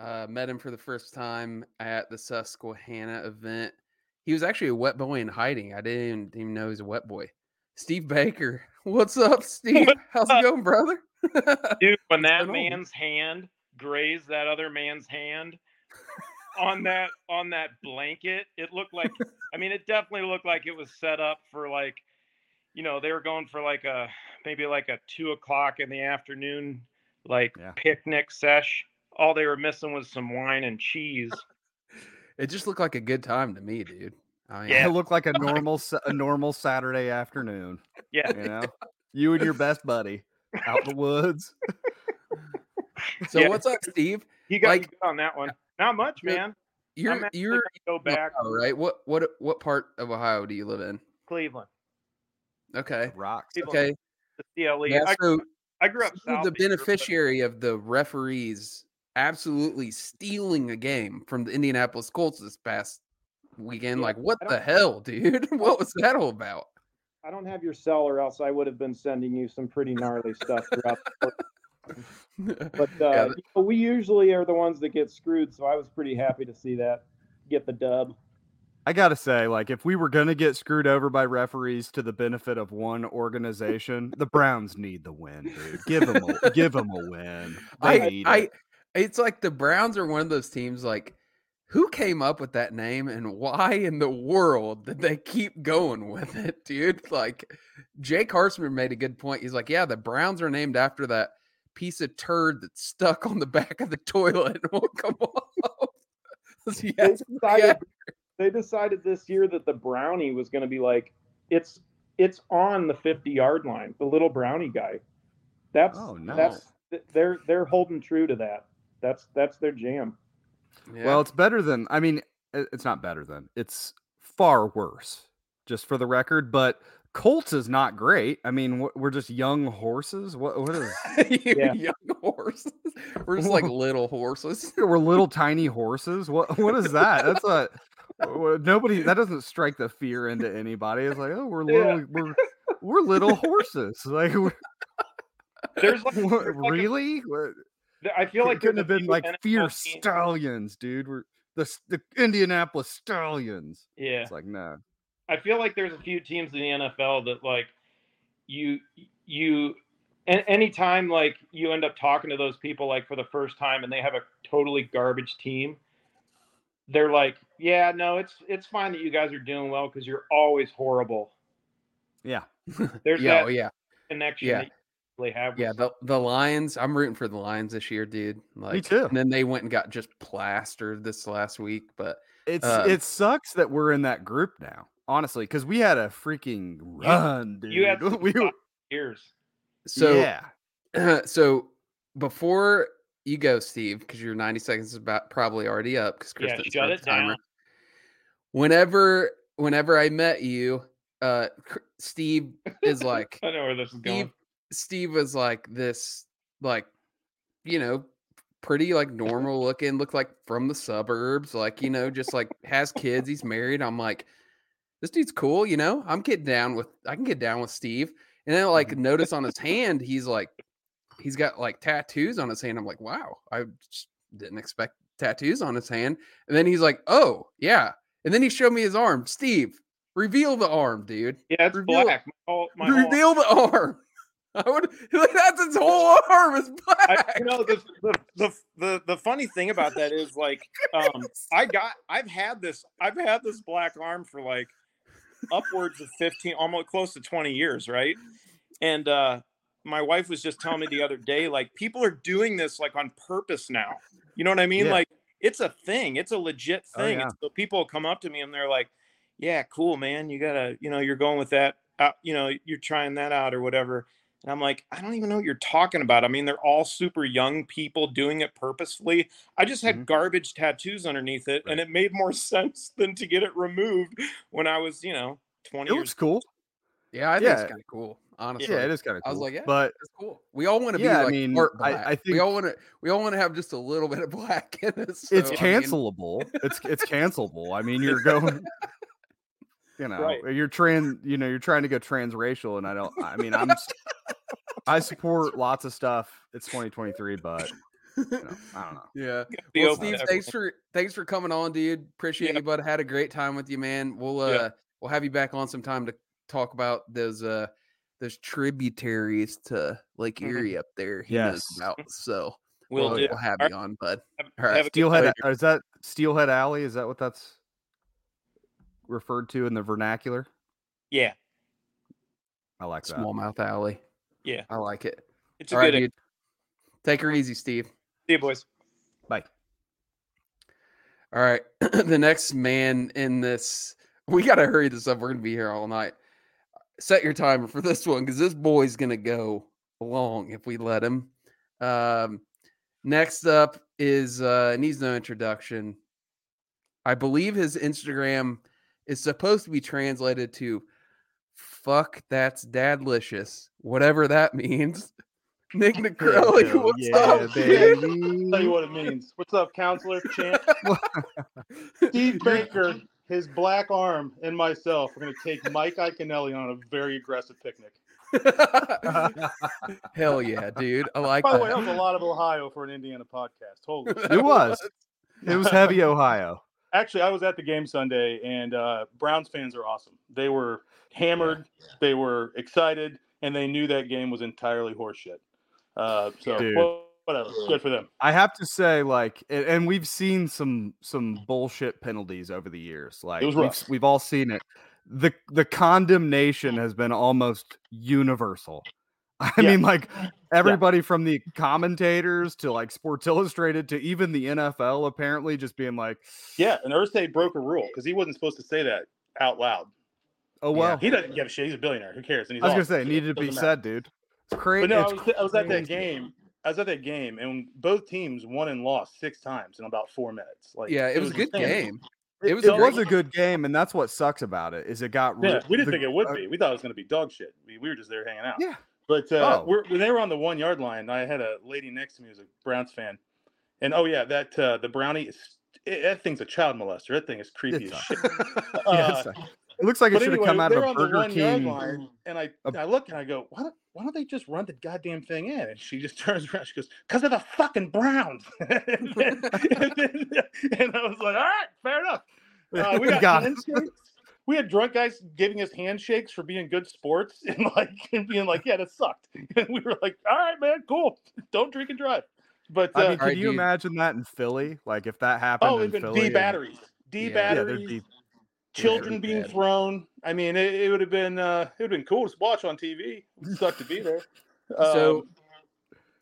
uh met him for the first time at the susquehanna event he was actually a wet boy in hiding i didn't even know he was a wet boy steve baker what's up steve What's how's up? it going brother Dude, when that man's hand grazed that other man's hand on that on that blanket, it looked like I mean it definitely looked like it was set up for like you know, they were going for like a maybe like a two o'clock in the afternoon like Yeah. picnic sesh. All they were missing was some wine and cheese. it just looked like a good time to me dude I mean, Yeah. It looked like a normal a normal Saturday afternoon. Yeah. You know, you and your best buddy out in the woods. so Yeah. what's up steve He got Like- on that one. Not much, man. You're you're go back Ohio, right what what what part of ohio do you live in Cleveland. okay Rocks. Cleveland, okay The CLE. yeah I, so I grew up south the of here, but- beneficiary of the referees absolutely stealing a game from the Indianapolis Colts this past weekend. Yeah, like, what the hell, dude? What was that all about? I don't have your cell, or else I would have been sending you some pretty gnarly stuff throughout. The but uh, Yeah, you know, we usually are the ones that get screwed, so I was pretty happy to see that get the dub. I gotta say, like, if we were gonna get screwed over by referees to the benefit of one organization, the Browns need the win, dude. Give them, a, give them a win. They I, need I, it. it's like the Browns are one of those teams. Like, who came up with that name, and why in the world did they keep going with it, dude? Like, Jake Harshman made a good point. He's like, yeah, the Browns are named after that piece of turd that's stuck on the back of the toilet and won't come off. They yes, decided, they decided this year that the brownie was going to be like it's it's on the 50 yard line, the little brownie guy. That's Oh, no. that's they're they're holding true to that. That's that's their jam. Yeah. Well, it's better than. I mean, it's not better than. It's far worse, just for the record. But Colts is not great. I mean, we're just young horses. What? What is? Yeah. young horses. We're just like little horses. we're little tiny horses. What? What is that? That's a. Nobody. That doesn't strike the fear into anybody. It's like, oh, we're Yeah. little. We're we're little horses. Like, we're, There's like, what, there's like a- really? What- there- I feel like couldn't have been like NFL fierce teams- stallions, dude. We're the the Indianapolis Stallions. Yeah, It's like no. I feel like there's a few teams in the NFL that like you you a- anytime like you end up talking to those people like for the first time and they have a totally garbage team they're like yeah no it's it's fine that you guys are doing well because you're always horrible Yeah. there's yeah, that oh, yeah, connection yeah. That you really have yeah. The the Lions. I'm rooting for the Lions this year, dude. Like, Me too. And then they went and got just plastered this last week. But It's Um, it sucks that we're in that group now, honestly, because we had a freaking run, dude. you had some we were, years so yeah, so before you go, Steve, because your 90 seconds is about probably already up because Chris yeah didn't shut it timer. down Whenever whenever I met you, uh, Steve is like i know where this is going Steve, was like this, like, you know, pretty like mm-hmm. normal looking, look like from the suburbs, like you know, just like has kids, he's married. I'm like, this dude's cool, you know. I'm getting down with I can get down with Steve. And then like mm-hmm. notice on his hand, he's like he's got like tattoos on his hand. I'm like, wow, I didn't expect tattoos on his hand. And then he's like, oh yeah. And then he showed me his arm. Steve, reveal the arm, dude. Yeah, it's Reveal- black. My whole, my whole- reveal the arm. I would that's his whole arm is I, black. you know the, the the the the funny thing about that is like um I got I've had this I've had this black arm for like upwards of 15 almost close to 20 years right? And uh my wife was just telling me the other day like people are doing this like on purpose now. You know what I mean? Yeah. like it's a thing. It's a legit Oh, thing. Yeah. so people come up to me and they're like yeah cool man. You gotta you know you're going with that out, you know you're trying that out or whatever and I'm like, I don't even know what you're talking about. I mean, they're all super young people doing it purposefully. I just had Mhm. garbage tattoos underneath it, and it made more sense than to get it removed when I was, you know, 20 It years looks cool. Yeah, I think it's kind of cool. Honestly, Yeah, it is kind of cool. I was like, yeah, but It's cool. We all want to Yeah, I be like mean, part I- black. I we all want to. We all want to have just a little bit of black in us. it's so, I mean, cancelable. it's it's cancelable. I mean, you're going. You know, Right. you're trans. You know, you're trying to go transracial, and I don't. I mean, I'm. i support lots of stuff. It's 2023, but you know, I don't know. yeah. Well, open to Steve, thanks for thanks for coming on, dude. Appreciate Yeah. you, bud. Had a great time with you, man. We'll uh Yeah. we'll have you back on sometime to talk about those uh those tributaries to Lake Mhm. Erie up there. He knows Yes. about. So Will we'll, do. we'll have All you on, bud. Have- All right. have a good Steelhead. uh, Is that Steelhead Alley? Is that what that's referred to in the vernacular? Yeah, I like that. Smallmouth Alley. Yeah. I like it. it's a All right, good. dude. Take her easy, Steve. See you, boys. Bye. All right. the next man in this, we got to hurry this up. We're going to be here all night. Set your timer for this one because this boy's going to go long if we let him. Um, next up is, uh, needs no introduction. I believe his Instagram is supposed to be translated to fuck that's dadlicious, whatever that means. Nick Necrelli, Bill, what's yeah, up? baby. tell you what it means. What's up, counselor champ? Steve Baker, his black arm, and myself are going to take Mike Iaconelli on a very aggressive picnic. Hell yeah, dude. I like By the way, that that. was a lot of Ohio for an Indiana podcast. Holy shit. It was. It was heavy Ohio. Actually, I was at the game Sunday, and uh, Browns fans are awesome. They were hammered, they were excited, and they knew that game was entirely horseshit. Uh, so, well, whatever. Good for them. I have to say, like, and we've seen some some bullshit penalties over the years. Like, was we've, we've all seen it. the The condemnation has been almost universal. I Yeah. mean, like everybody from the commentators to like Sports Illustrated to even the NFL, apparently, just being like, Yeah, and Irsay broke a rule because he wasn't supposed to say that out loud. "Oh well." He doesn't give a shit. He's a billionaire. Who cares? And he's I was gonna say, it needed to be matter. said, dude. It's crazy. But no, I was, I was at that game. I was at that game, and both teams won and lost six times in about four minutes. Like, Yeah, it was a good insane. game. It, It was it a was a good game, and that's what sucks about it is it got. Yeah, re- we didn't the- think it would uh, be. We thought it was going to be dog shit. We, we were just there hanging out. Yeah. But uh, Oh. we're, when they were on the one yard line, I had a lady next to me who's a Browns fan, and oh yeah, that uh, the brownie, is, it, that thing's a child molester. That thing is creepy It's as shit. Yeah, Uh, it looks like it should have anyway, come out of a Burger King. line, and I, a- I look and I go, why don't, why don't they just run the goddamn thing in? And she just turns around, she goes, because of the fucking Browns. and, then, and, then- and I was like, all right, fair enough. Uh, we got, Got. We had drunk guys giving us handshakes for being good sports and like and being like, yeah, that sucked. And we were like, all right, man, cool. Don't drink and drive. But uh, I mean, can Alright, you dude. imagine that in Philly? Like if that happened oh, in it'd been Philly, D and- batteries, D Yeah. Yeah, there'd batteries. be children Yeah, being bad. thrown. I mean, it, it would have been uh, it would have been cool to watch on TV. It sucked to be there. So, Um,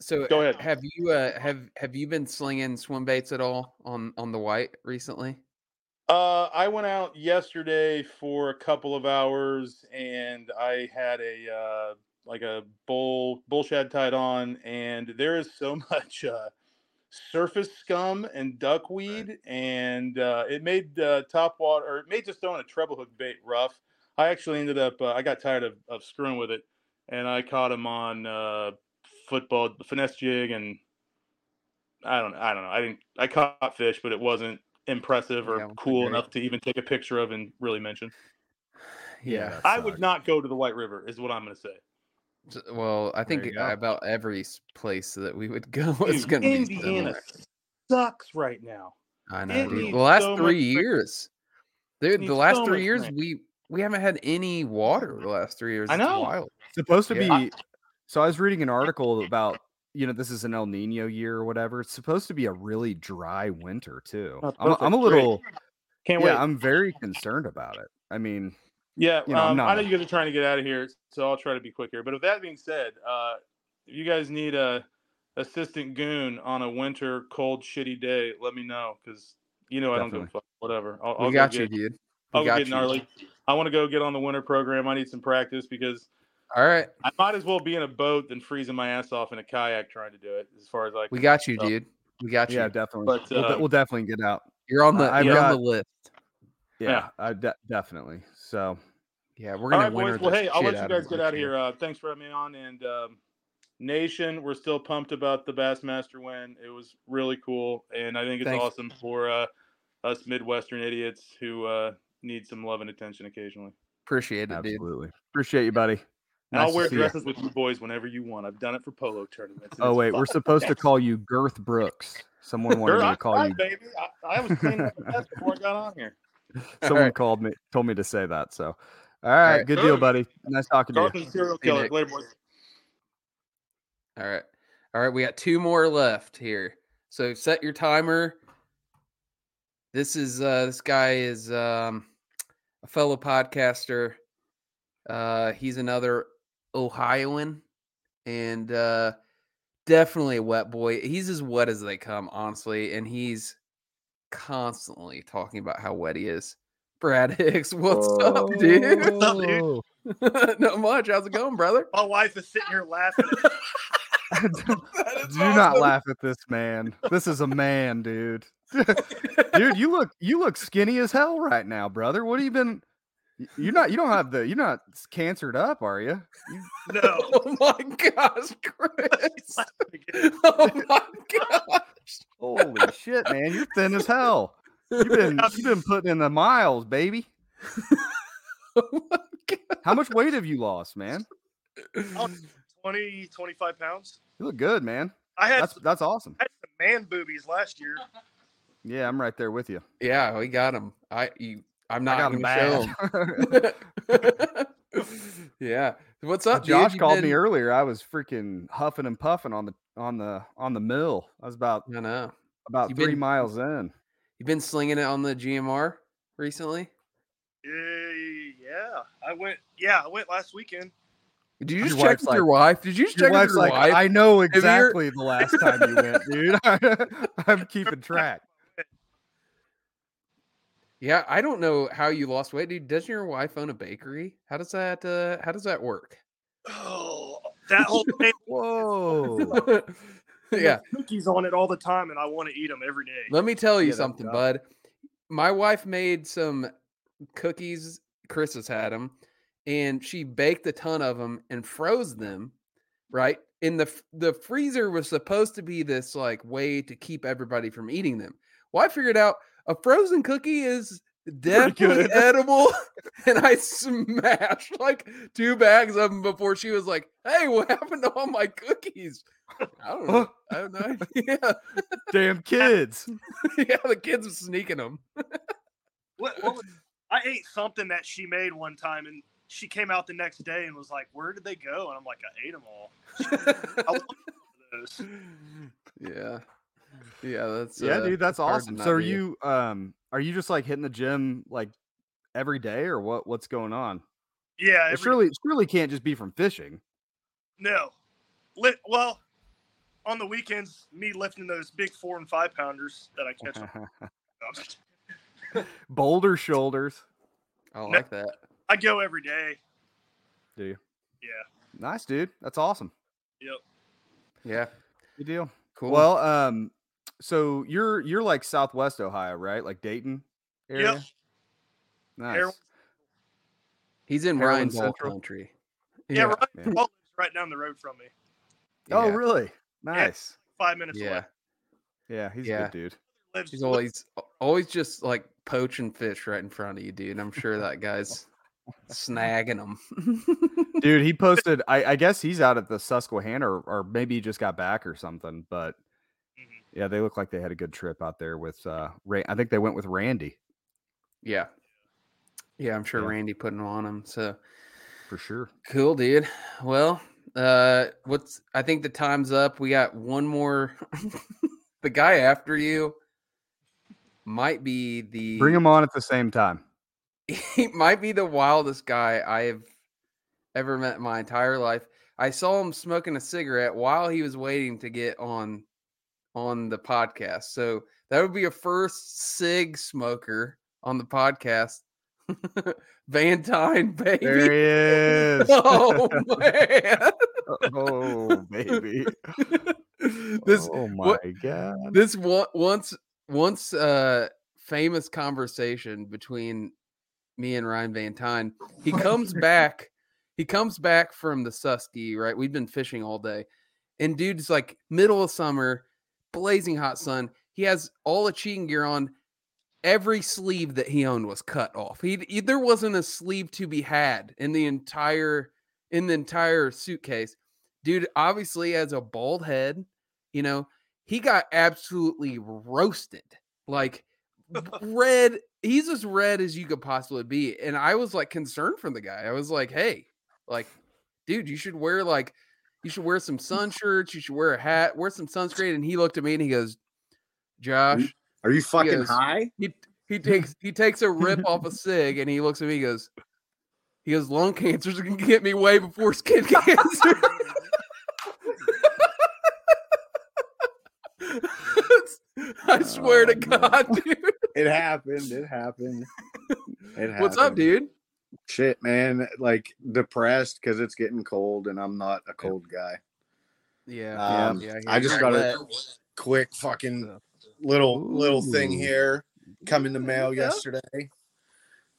so go ahead. Have you uh, have have you been slinging swim baits at all on on the white recently? Uh, I went out yesterday for a couple of hours, and I had a uh, like a bull bull shad tied on, and there is so much uh, surface scum and duckweed, and uh, it made uh, top water or it made just throwing a treble hook bait rough. I actually ended up uh, I got tired of, of screwing with it, and I caught him on uh, football finesse jig and I don't I don't know. I didn't I caught fish, but it wasn't impressive or Yeah, cool enough to even take a picture of and really mention. Yeah. that I would not go to the White River, is what I'm going to say. Well, I think you go. about every place that we would go is going to be Indiana similar. sucks right now. I know, dude. The last so three years, dude. The last so three years, rain. we we haven't had any water. The last three years, I It's know. wild. supposed to Yeah. be so i was reading an article about you know this is an el nino year or whatever it's supposed to be a really dry winter too I'm, I'm a perfect. Great. little Can't yeah wait. i'm very concerned about it i mean Yeah, you know, um, I know you guys are trying to get out of here, so I'll try to be quick here. But with that being said, uh, if you guys need a assistant goon on a winter, cold, shitty day, let me know because you know I don't give a fuck. Whatever. I'll, We I'll got go you, get, dude. We I'll get you. gnarly. I want to go get on the winter program. I need some practice because All right, I might as well be in a boat than freezing my ass off in a kayak trying to do it. As far as I we got you, tell. dude. We got you. yeah definitely But, we'll, uh, we'll definitely get out You're on the I've you're on the list. yeah, Yeah. I de- definitely so Yeah, we're gonna right, winter boys. Well, hey, I'll let you guys get out of here. Uh, thanks for having me on. And um, Nation, we're still pumped about the Bassmaster win. It was really cool, and I think it's Thanks. awesome for uh, us Midwestern idiots who uh, need some love and attention occasionally. Appreciate it, dude. absolutely appreciate you buddy And Nice I'll wear see ya. dresses with you boys whenever you want. I've done it for polo tournaments. oh it's wait we're supposed to call you girth brooks someone wanted Girl, me to call tried, you baby. I, I was cleaning up the mess before I got on here. someone right. called me told me to say that so all right, right. good deal buddy nice talking to you Carlton's serial killer. Nick. Later, boys. All right. All right, we got two more left here. So set your timer. This is uh this guy is um a fellow podcaster. Uh he's another Ohioan and uh definitely a wet boy. He's as wet as they come, honestly, and he's constantly talking about how wet he is. Brad Hicks, what's up, dude? What's up, dude? Not much. How's it going, brother? My wife is sitting here laughing. At do not laugh at this man. This is a man, dude. dude, you look you look skinny as hell right now, brother. What have you been? Y- You're not. You don't have the. You're not s- cancered up, are you? you no. Oh my gosh, Chris. Oh my gosh. holy shit, man! You're thin as hell. You've been you've been putting in the miles, baby. Oh my God. How much weight have you lost, man? Oh, 20, 25 pounds. You look good, man. I had, That's that's awesome. I had some man boobies last year. Yeah, I'm right there with you. Yeah, we got him. I you, I'm not got him gonna show him. yeah. What's up. Josh You called me earlier. I was freaking huffing and puffing on the on the on the mill. I was about I know. about You three been- miles in. You've been slinging it on the GMR recently? Yeah, yeah. I went. Yeah, I went last weekend. Did you Your check wife's with your wife? Did you just Your check with your like, wife? I know exactly the last time you went, dude. I'm keeping track. Yeah, I don't know how you lost weight, dude. Doesn't your wife own a bakery? How does that uh how does that work? Oh, that whole thing. Whoa. yeah. Cookies on it all the time, and I want to eat them every day. Let me tell you Yeah, something, bud. My wife made some cookies. Chris has had them, and she baked a ton of them and froze them. Right, and the the freezer was supposed to be this like way to keep everybody from eating them. Well, I figured out a frozen cookie is definitely edible, and I smashed like two bags of them before she was like, "Hey, what happened to all my cookies?" I don't know. I have no idea. Damn kids. yeah, the kids were sneaking them. What, what was, I ate something that she made one time, and she came out the next day and was like, "Where did they go?" And I'm like, "I ate them all." I want those. Yeah. Yeah, that's Yeah, uh, dude, that's awesome. So are do. you um are you just like hitting the gym like every day or what what's going on? Yeah, It every, surely surely can't just be from fishing. no. Lit, well, on the weekends, me lifting those big four and five pounders that I catch. Boulder shoulders. I like that. I go every day. Do you? Yeah. Nice, dude. That's awesome. Yep. Yeah. Good deal. Cool. Well, um, so you're you're like Southwest Ohio, right? Like Dayton area. Yep. Nice. Heroin- he's in Heroin Ryan Central? country. Yeah, right, yeah. Paul lives right down the road from me. Oh, Yeah. really? Nice. Five minutes Yeah. away. Yeah, he's a good dude. Lives, He's always always just like poaching fish right in front of you, dude. I'm sure that guy's snagging them. Dude, he posted. I, I guess he's out at the Susquehanna, or, or maybe he just got back or something. But. Yeah, they look like they had a good trip out there with. uh Ray. I think they went with Randy yeah, yeah. I'm sure Yeah. Randy putting on him. So for sure. cool, dude. Well, uh, what's? I think the time's up. We got one more. the guy after you might be the Bring him on at the same time. he might be the wildest guy I've ever met in my entire life. I saw him smoking a cigarette while he was waiting to get on on the podcast. So that would be a first cig smoker on the podcast. Vantine, baby. There he is. Oh man. oh baby. this oh my what- god. this one once once uh famous conversation between me and Ryan Van Tyne. He comes back. He comes back from the Susky, right? We've been fishing all day. And dude's like middle of summer, blazing hot sun. He has all the cheating gear on. Every sleeve that he owned was cut off. He, he there wasn't a sleeve to be had in the entire in the entire suitcase. Dude obviously has a bald head, you know, he got absolutely roasted. Like red, he's as red as you could possibly be. And I was like concerned for the guy. I was like, hey, like, dude, you should wear like you should wear some mm. sun shirts, you should wear a hat, wear some sunscreen. And he looked at me and he goes, mm. Josh, Are you fucking goes- high? he he takes he takes a rip off a cig and he looks at me, he goes, he goes, lung cancer's gonna get me way before skin cancer. I swear to Oh, man. God, dude. It happened. It happened. It What's up, dude? Shit, man. Like depressed because it's getting cold and I'm not a cold guy. Yeah, Um, yeah. I just got wet. a quick fucking little little thing here come in the mail Yeah. yesterday.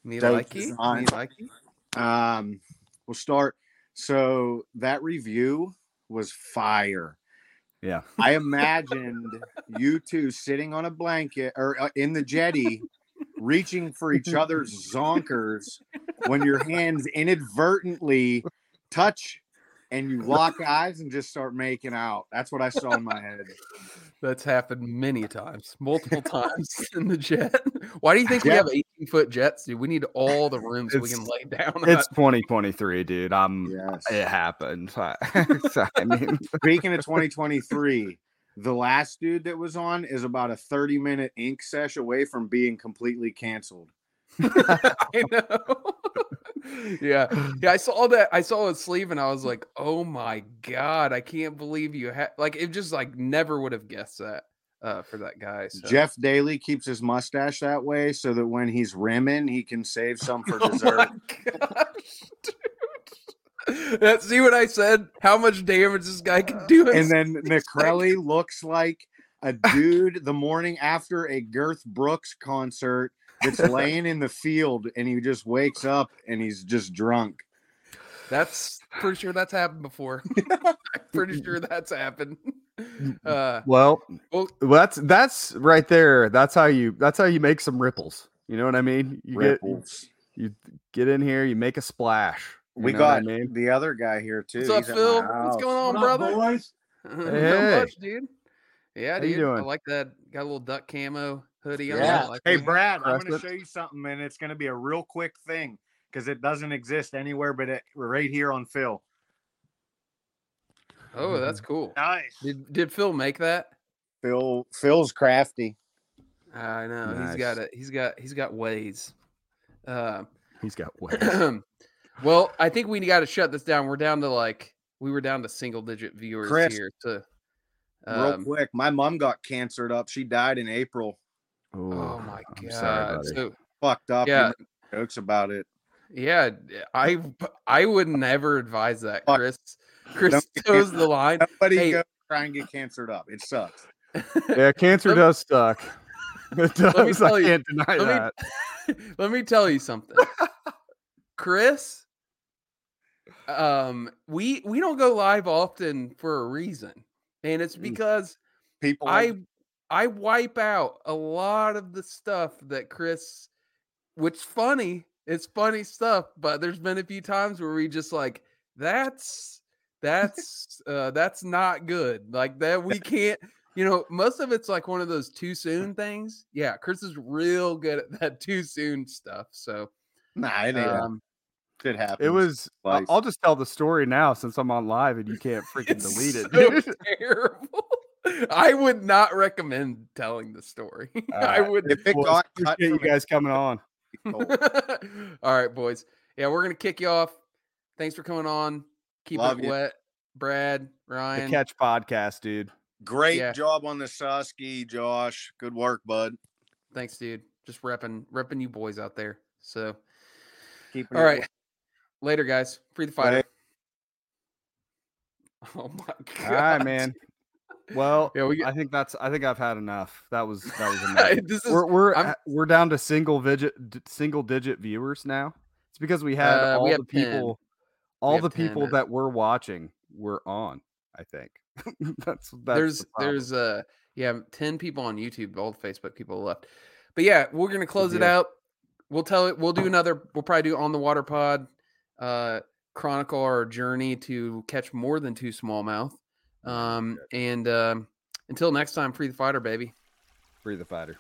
Me Dope likey, me likey. Um, we'll start. So that review was fire. Yeah. I imagined you two sitting on a blanket or uh, in the jetty, reaching for each other's zonkers when your hands inadvertently touch and you lock eyes and just start making out. That's what I saw in my head. That's happened many times, multiple times in the jet. Why do you think we have 18 foot jets, dude? We need all the room so we can lay down. It's 2023, dude. I'm. Yes. It happened. I, I mean, Speaking of 2023, the last dude that was on is about a 30 minute ink sesh away from being completely canceled. I know. yeah, yeah. I saw that. I saw his sleeve, and I was like, "Oh my god! I can't believe you had like it." Just like never would have guessed that uh, for that guy. So. Jeff Daly keeps his mustache that way so that when he's rimming, he can save some for Oh dessert. my gosh, dude. That, see what I said? How much damage this guy can do? and then McCrelly looks like a dude the morning after a Girth Brooks concert that's laying in the field and he just wakes up and he's just drunk. That's pretty sure that's happened before. I'm pretty sure that's happened. Uh, well, well, well, that's that's right there. That's how you. That's how you make some ripples. You know what I mean? You get you get in here. You make a splash. You We know what I got mean? the other guy here too. what's up, He's Phil? What's going on, What up, brother? boys? Not Hey. much, dude. Yeah, How you dude. I like that. Got a little duck camo hoodie on. Yeah. I like Hey, that. Brad, I'm going to show you something, and it's going to be a real quick thing because it doesn't exist anywhere but it, right here on Phil. Oh, that's cool. Nice. Did did Phil make that? Phil Phil's crafty. I know he's got Nice. it. He's got he's got ways. Uh, He's got ways. Well, I think we got to shut this down. We're down to like we were down to single digit viewers Chris, here. So, Real um, quick, my mom got cancered up. She died in April. oh my I'm god! sorry, buddy. so Fucked up. Yeah. jokes about it. yeah, I I would never advise that, Fuck. Chris. Chris toes the line. Nobody Hey. go try and get cancered up. It sucks. yeah, cancer me- does suck. It does. me tell I can't deny let me- that. Let me tell you something. Chris, um, we we don't go live often for a reason. And it's Mm. because People I I wipe out a lot of the stuff that Chris, which funny, it's funny stuff, but there's been a few times where we just like that's that's uh that's not good. Like that we can't, you know, most of it's like one of those too soon things. Yeah, Chris is real good at that too soon stuff. So Nah, it ain't. um it happens. It was. I- Like- I'll just tell the story now since I'm on live and you can't freaking it's delete it. so terrible. I would not recommend telling the story. I would If it Well, got cut appreciate you guys coming on. All right, boys. Yeah, we're gonna kick you off. Thanks for coming on. Keep Love it you. wet, Brad, The Ryan. Catch Podcast, dude. Great Yeah. job on the Susky, Josh. Good work, bud. Thanks, dude. Just repping, repping you boys out there. So, Keep all it right, later, guys. Free the fighter. Later. Oh my god. All right, man. Well, Yeah, we get- I think that's. I think I've had enough. That was that was enough. this is we're we're I'm- we're down to single digit single digit viewers now. It's because we had Uh, all we the have 10. people, all the 10 people now. that were watching were on. I think that's that's there's the there's uh yeah 10 people on youtube all the facebook people left but yeah we're gonna close it out we'll tell it we'll do another we'll probably do on the water pod uh chronicle our journey to catch more than two smallmouth um and um until next time free the fighter baby free the fighter.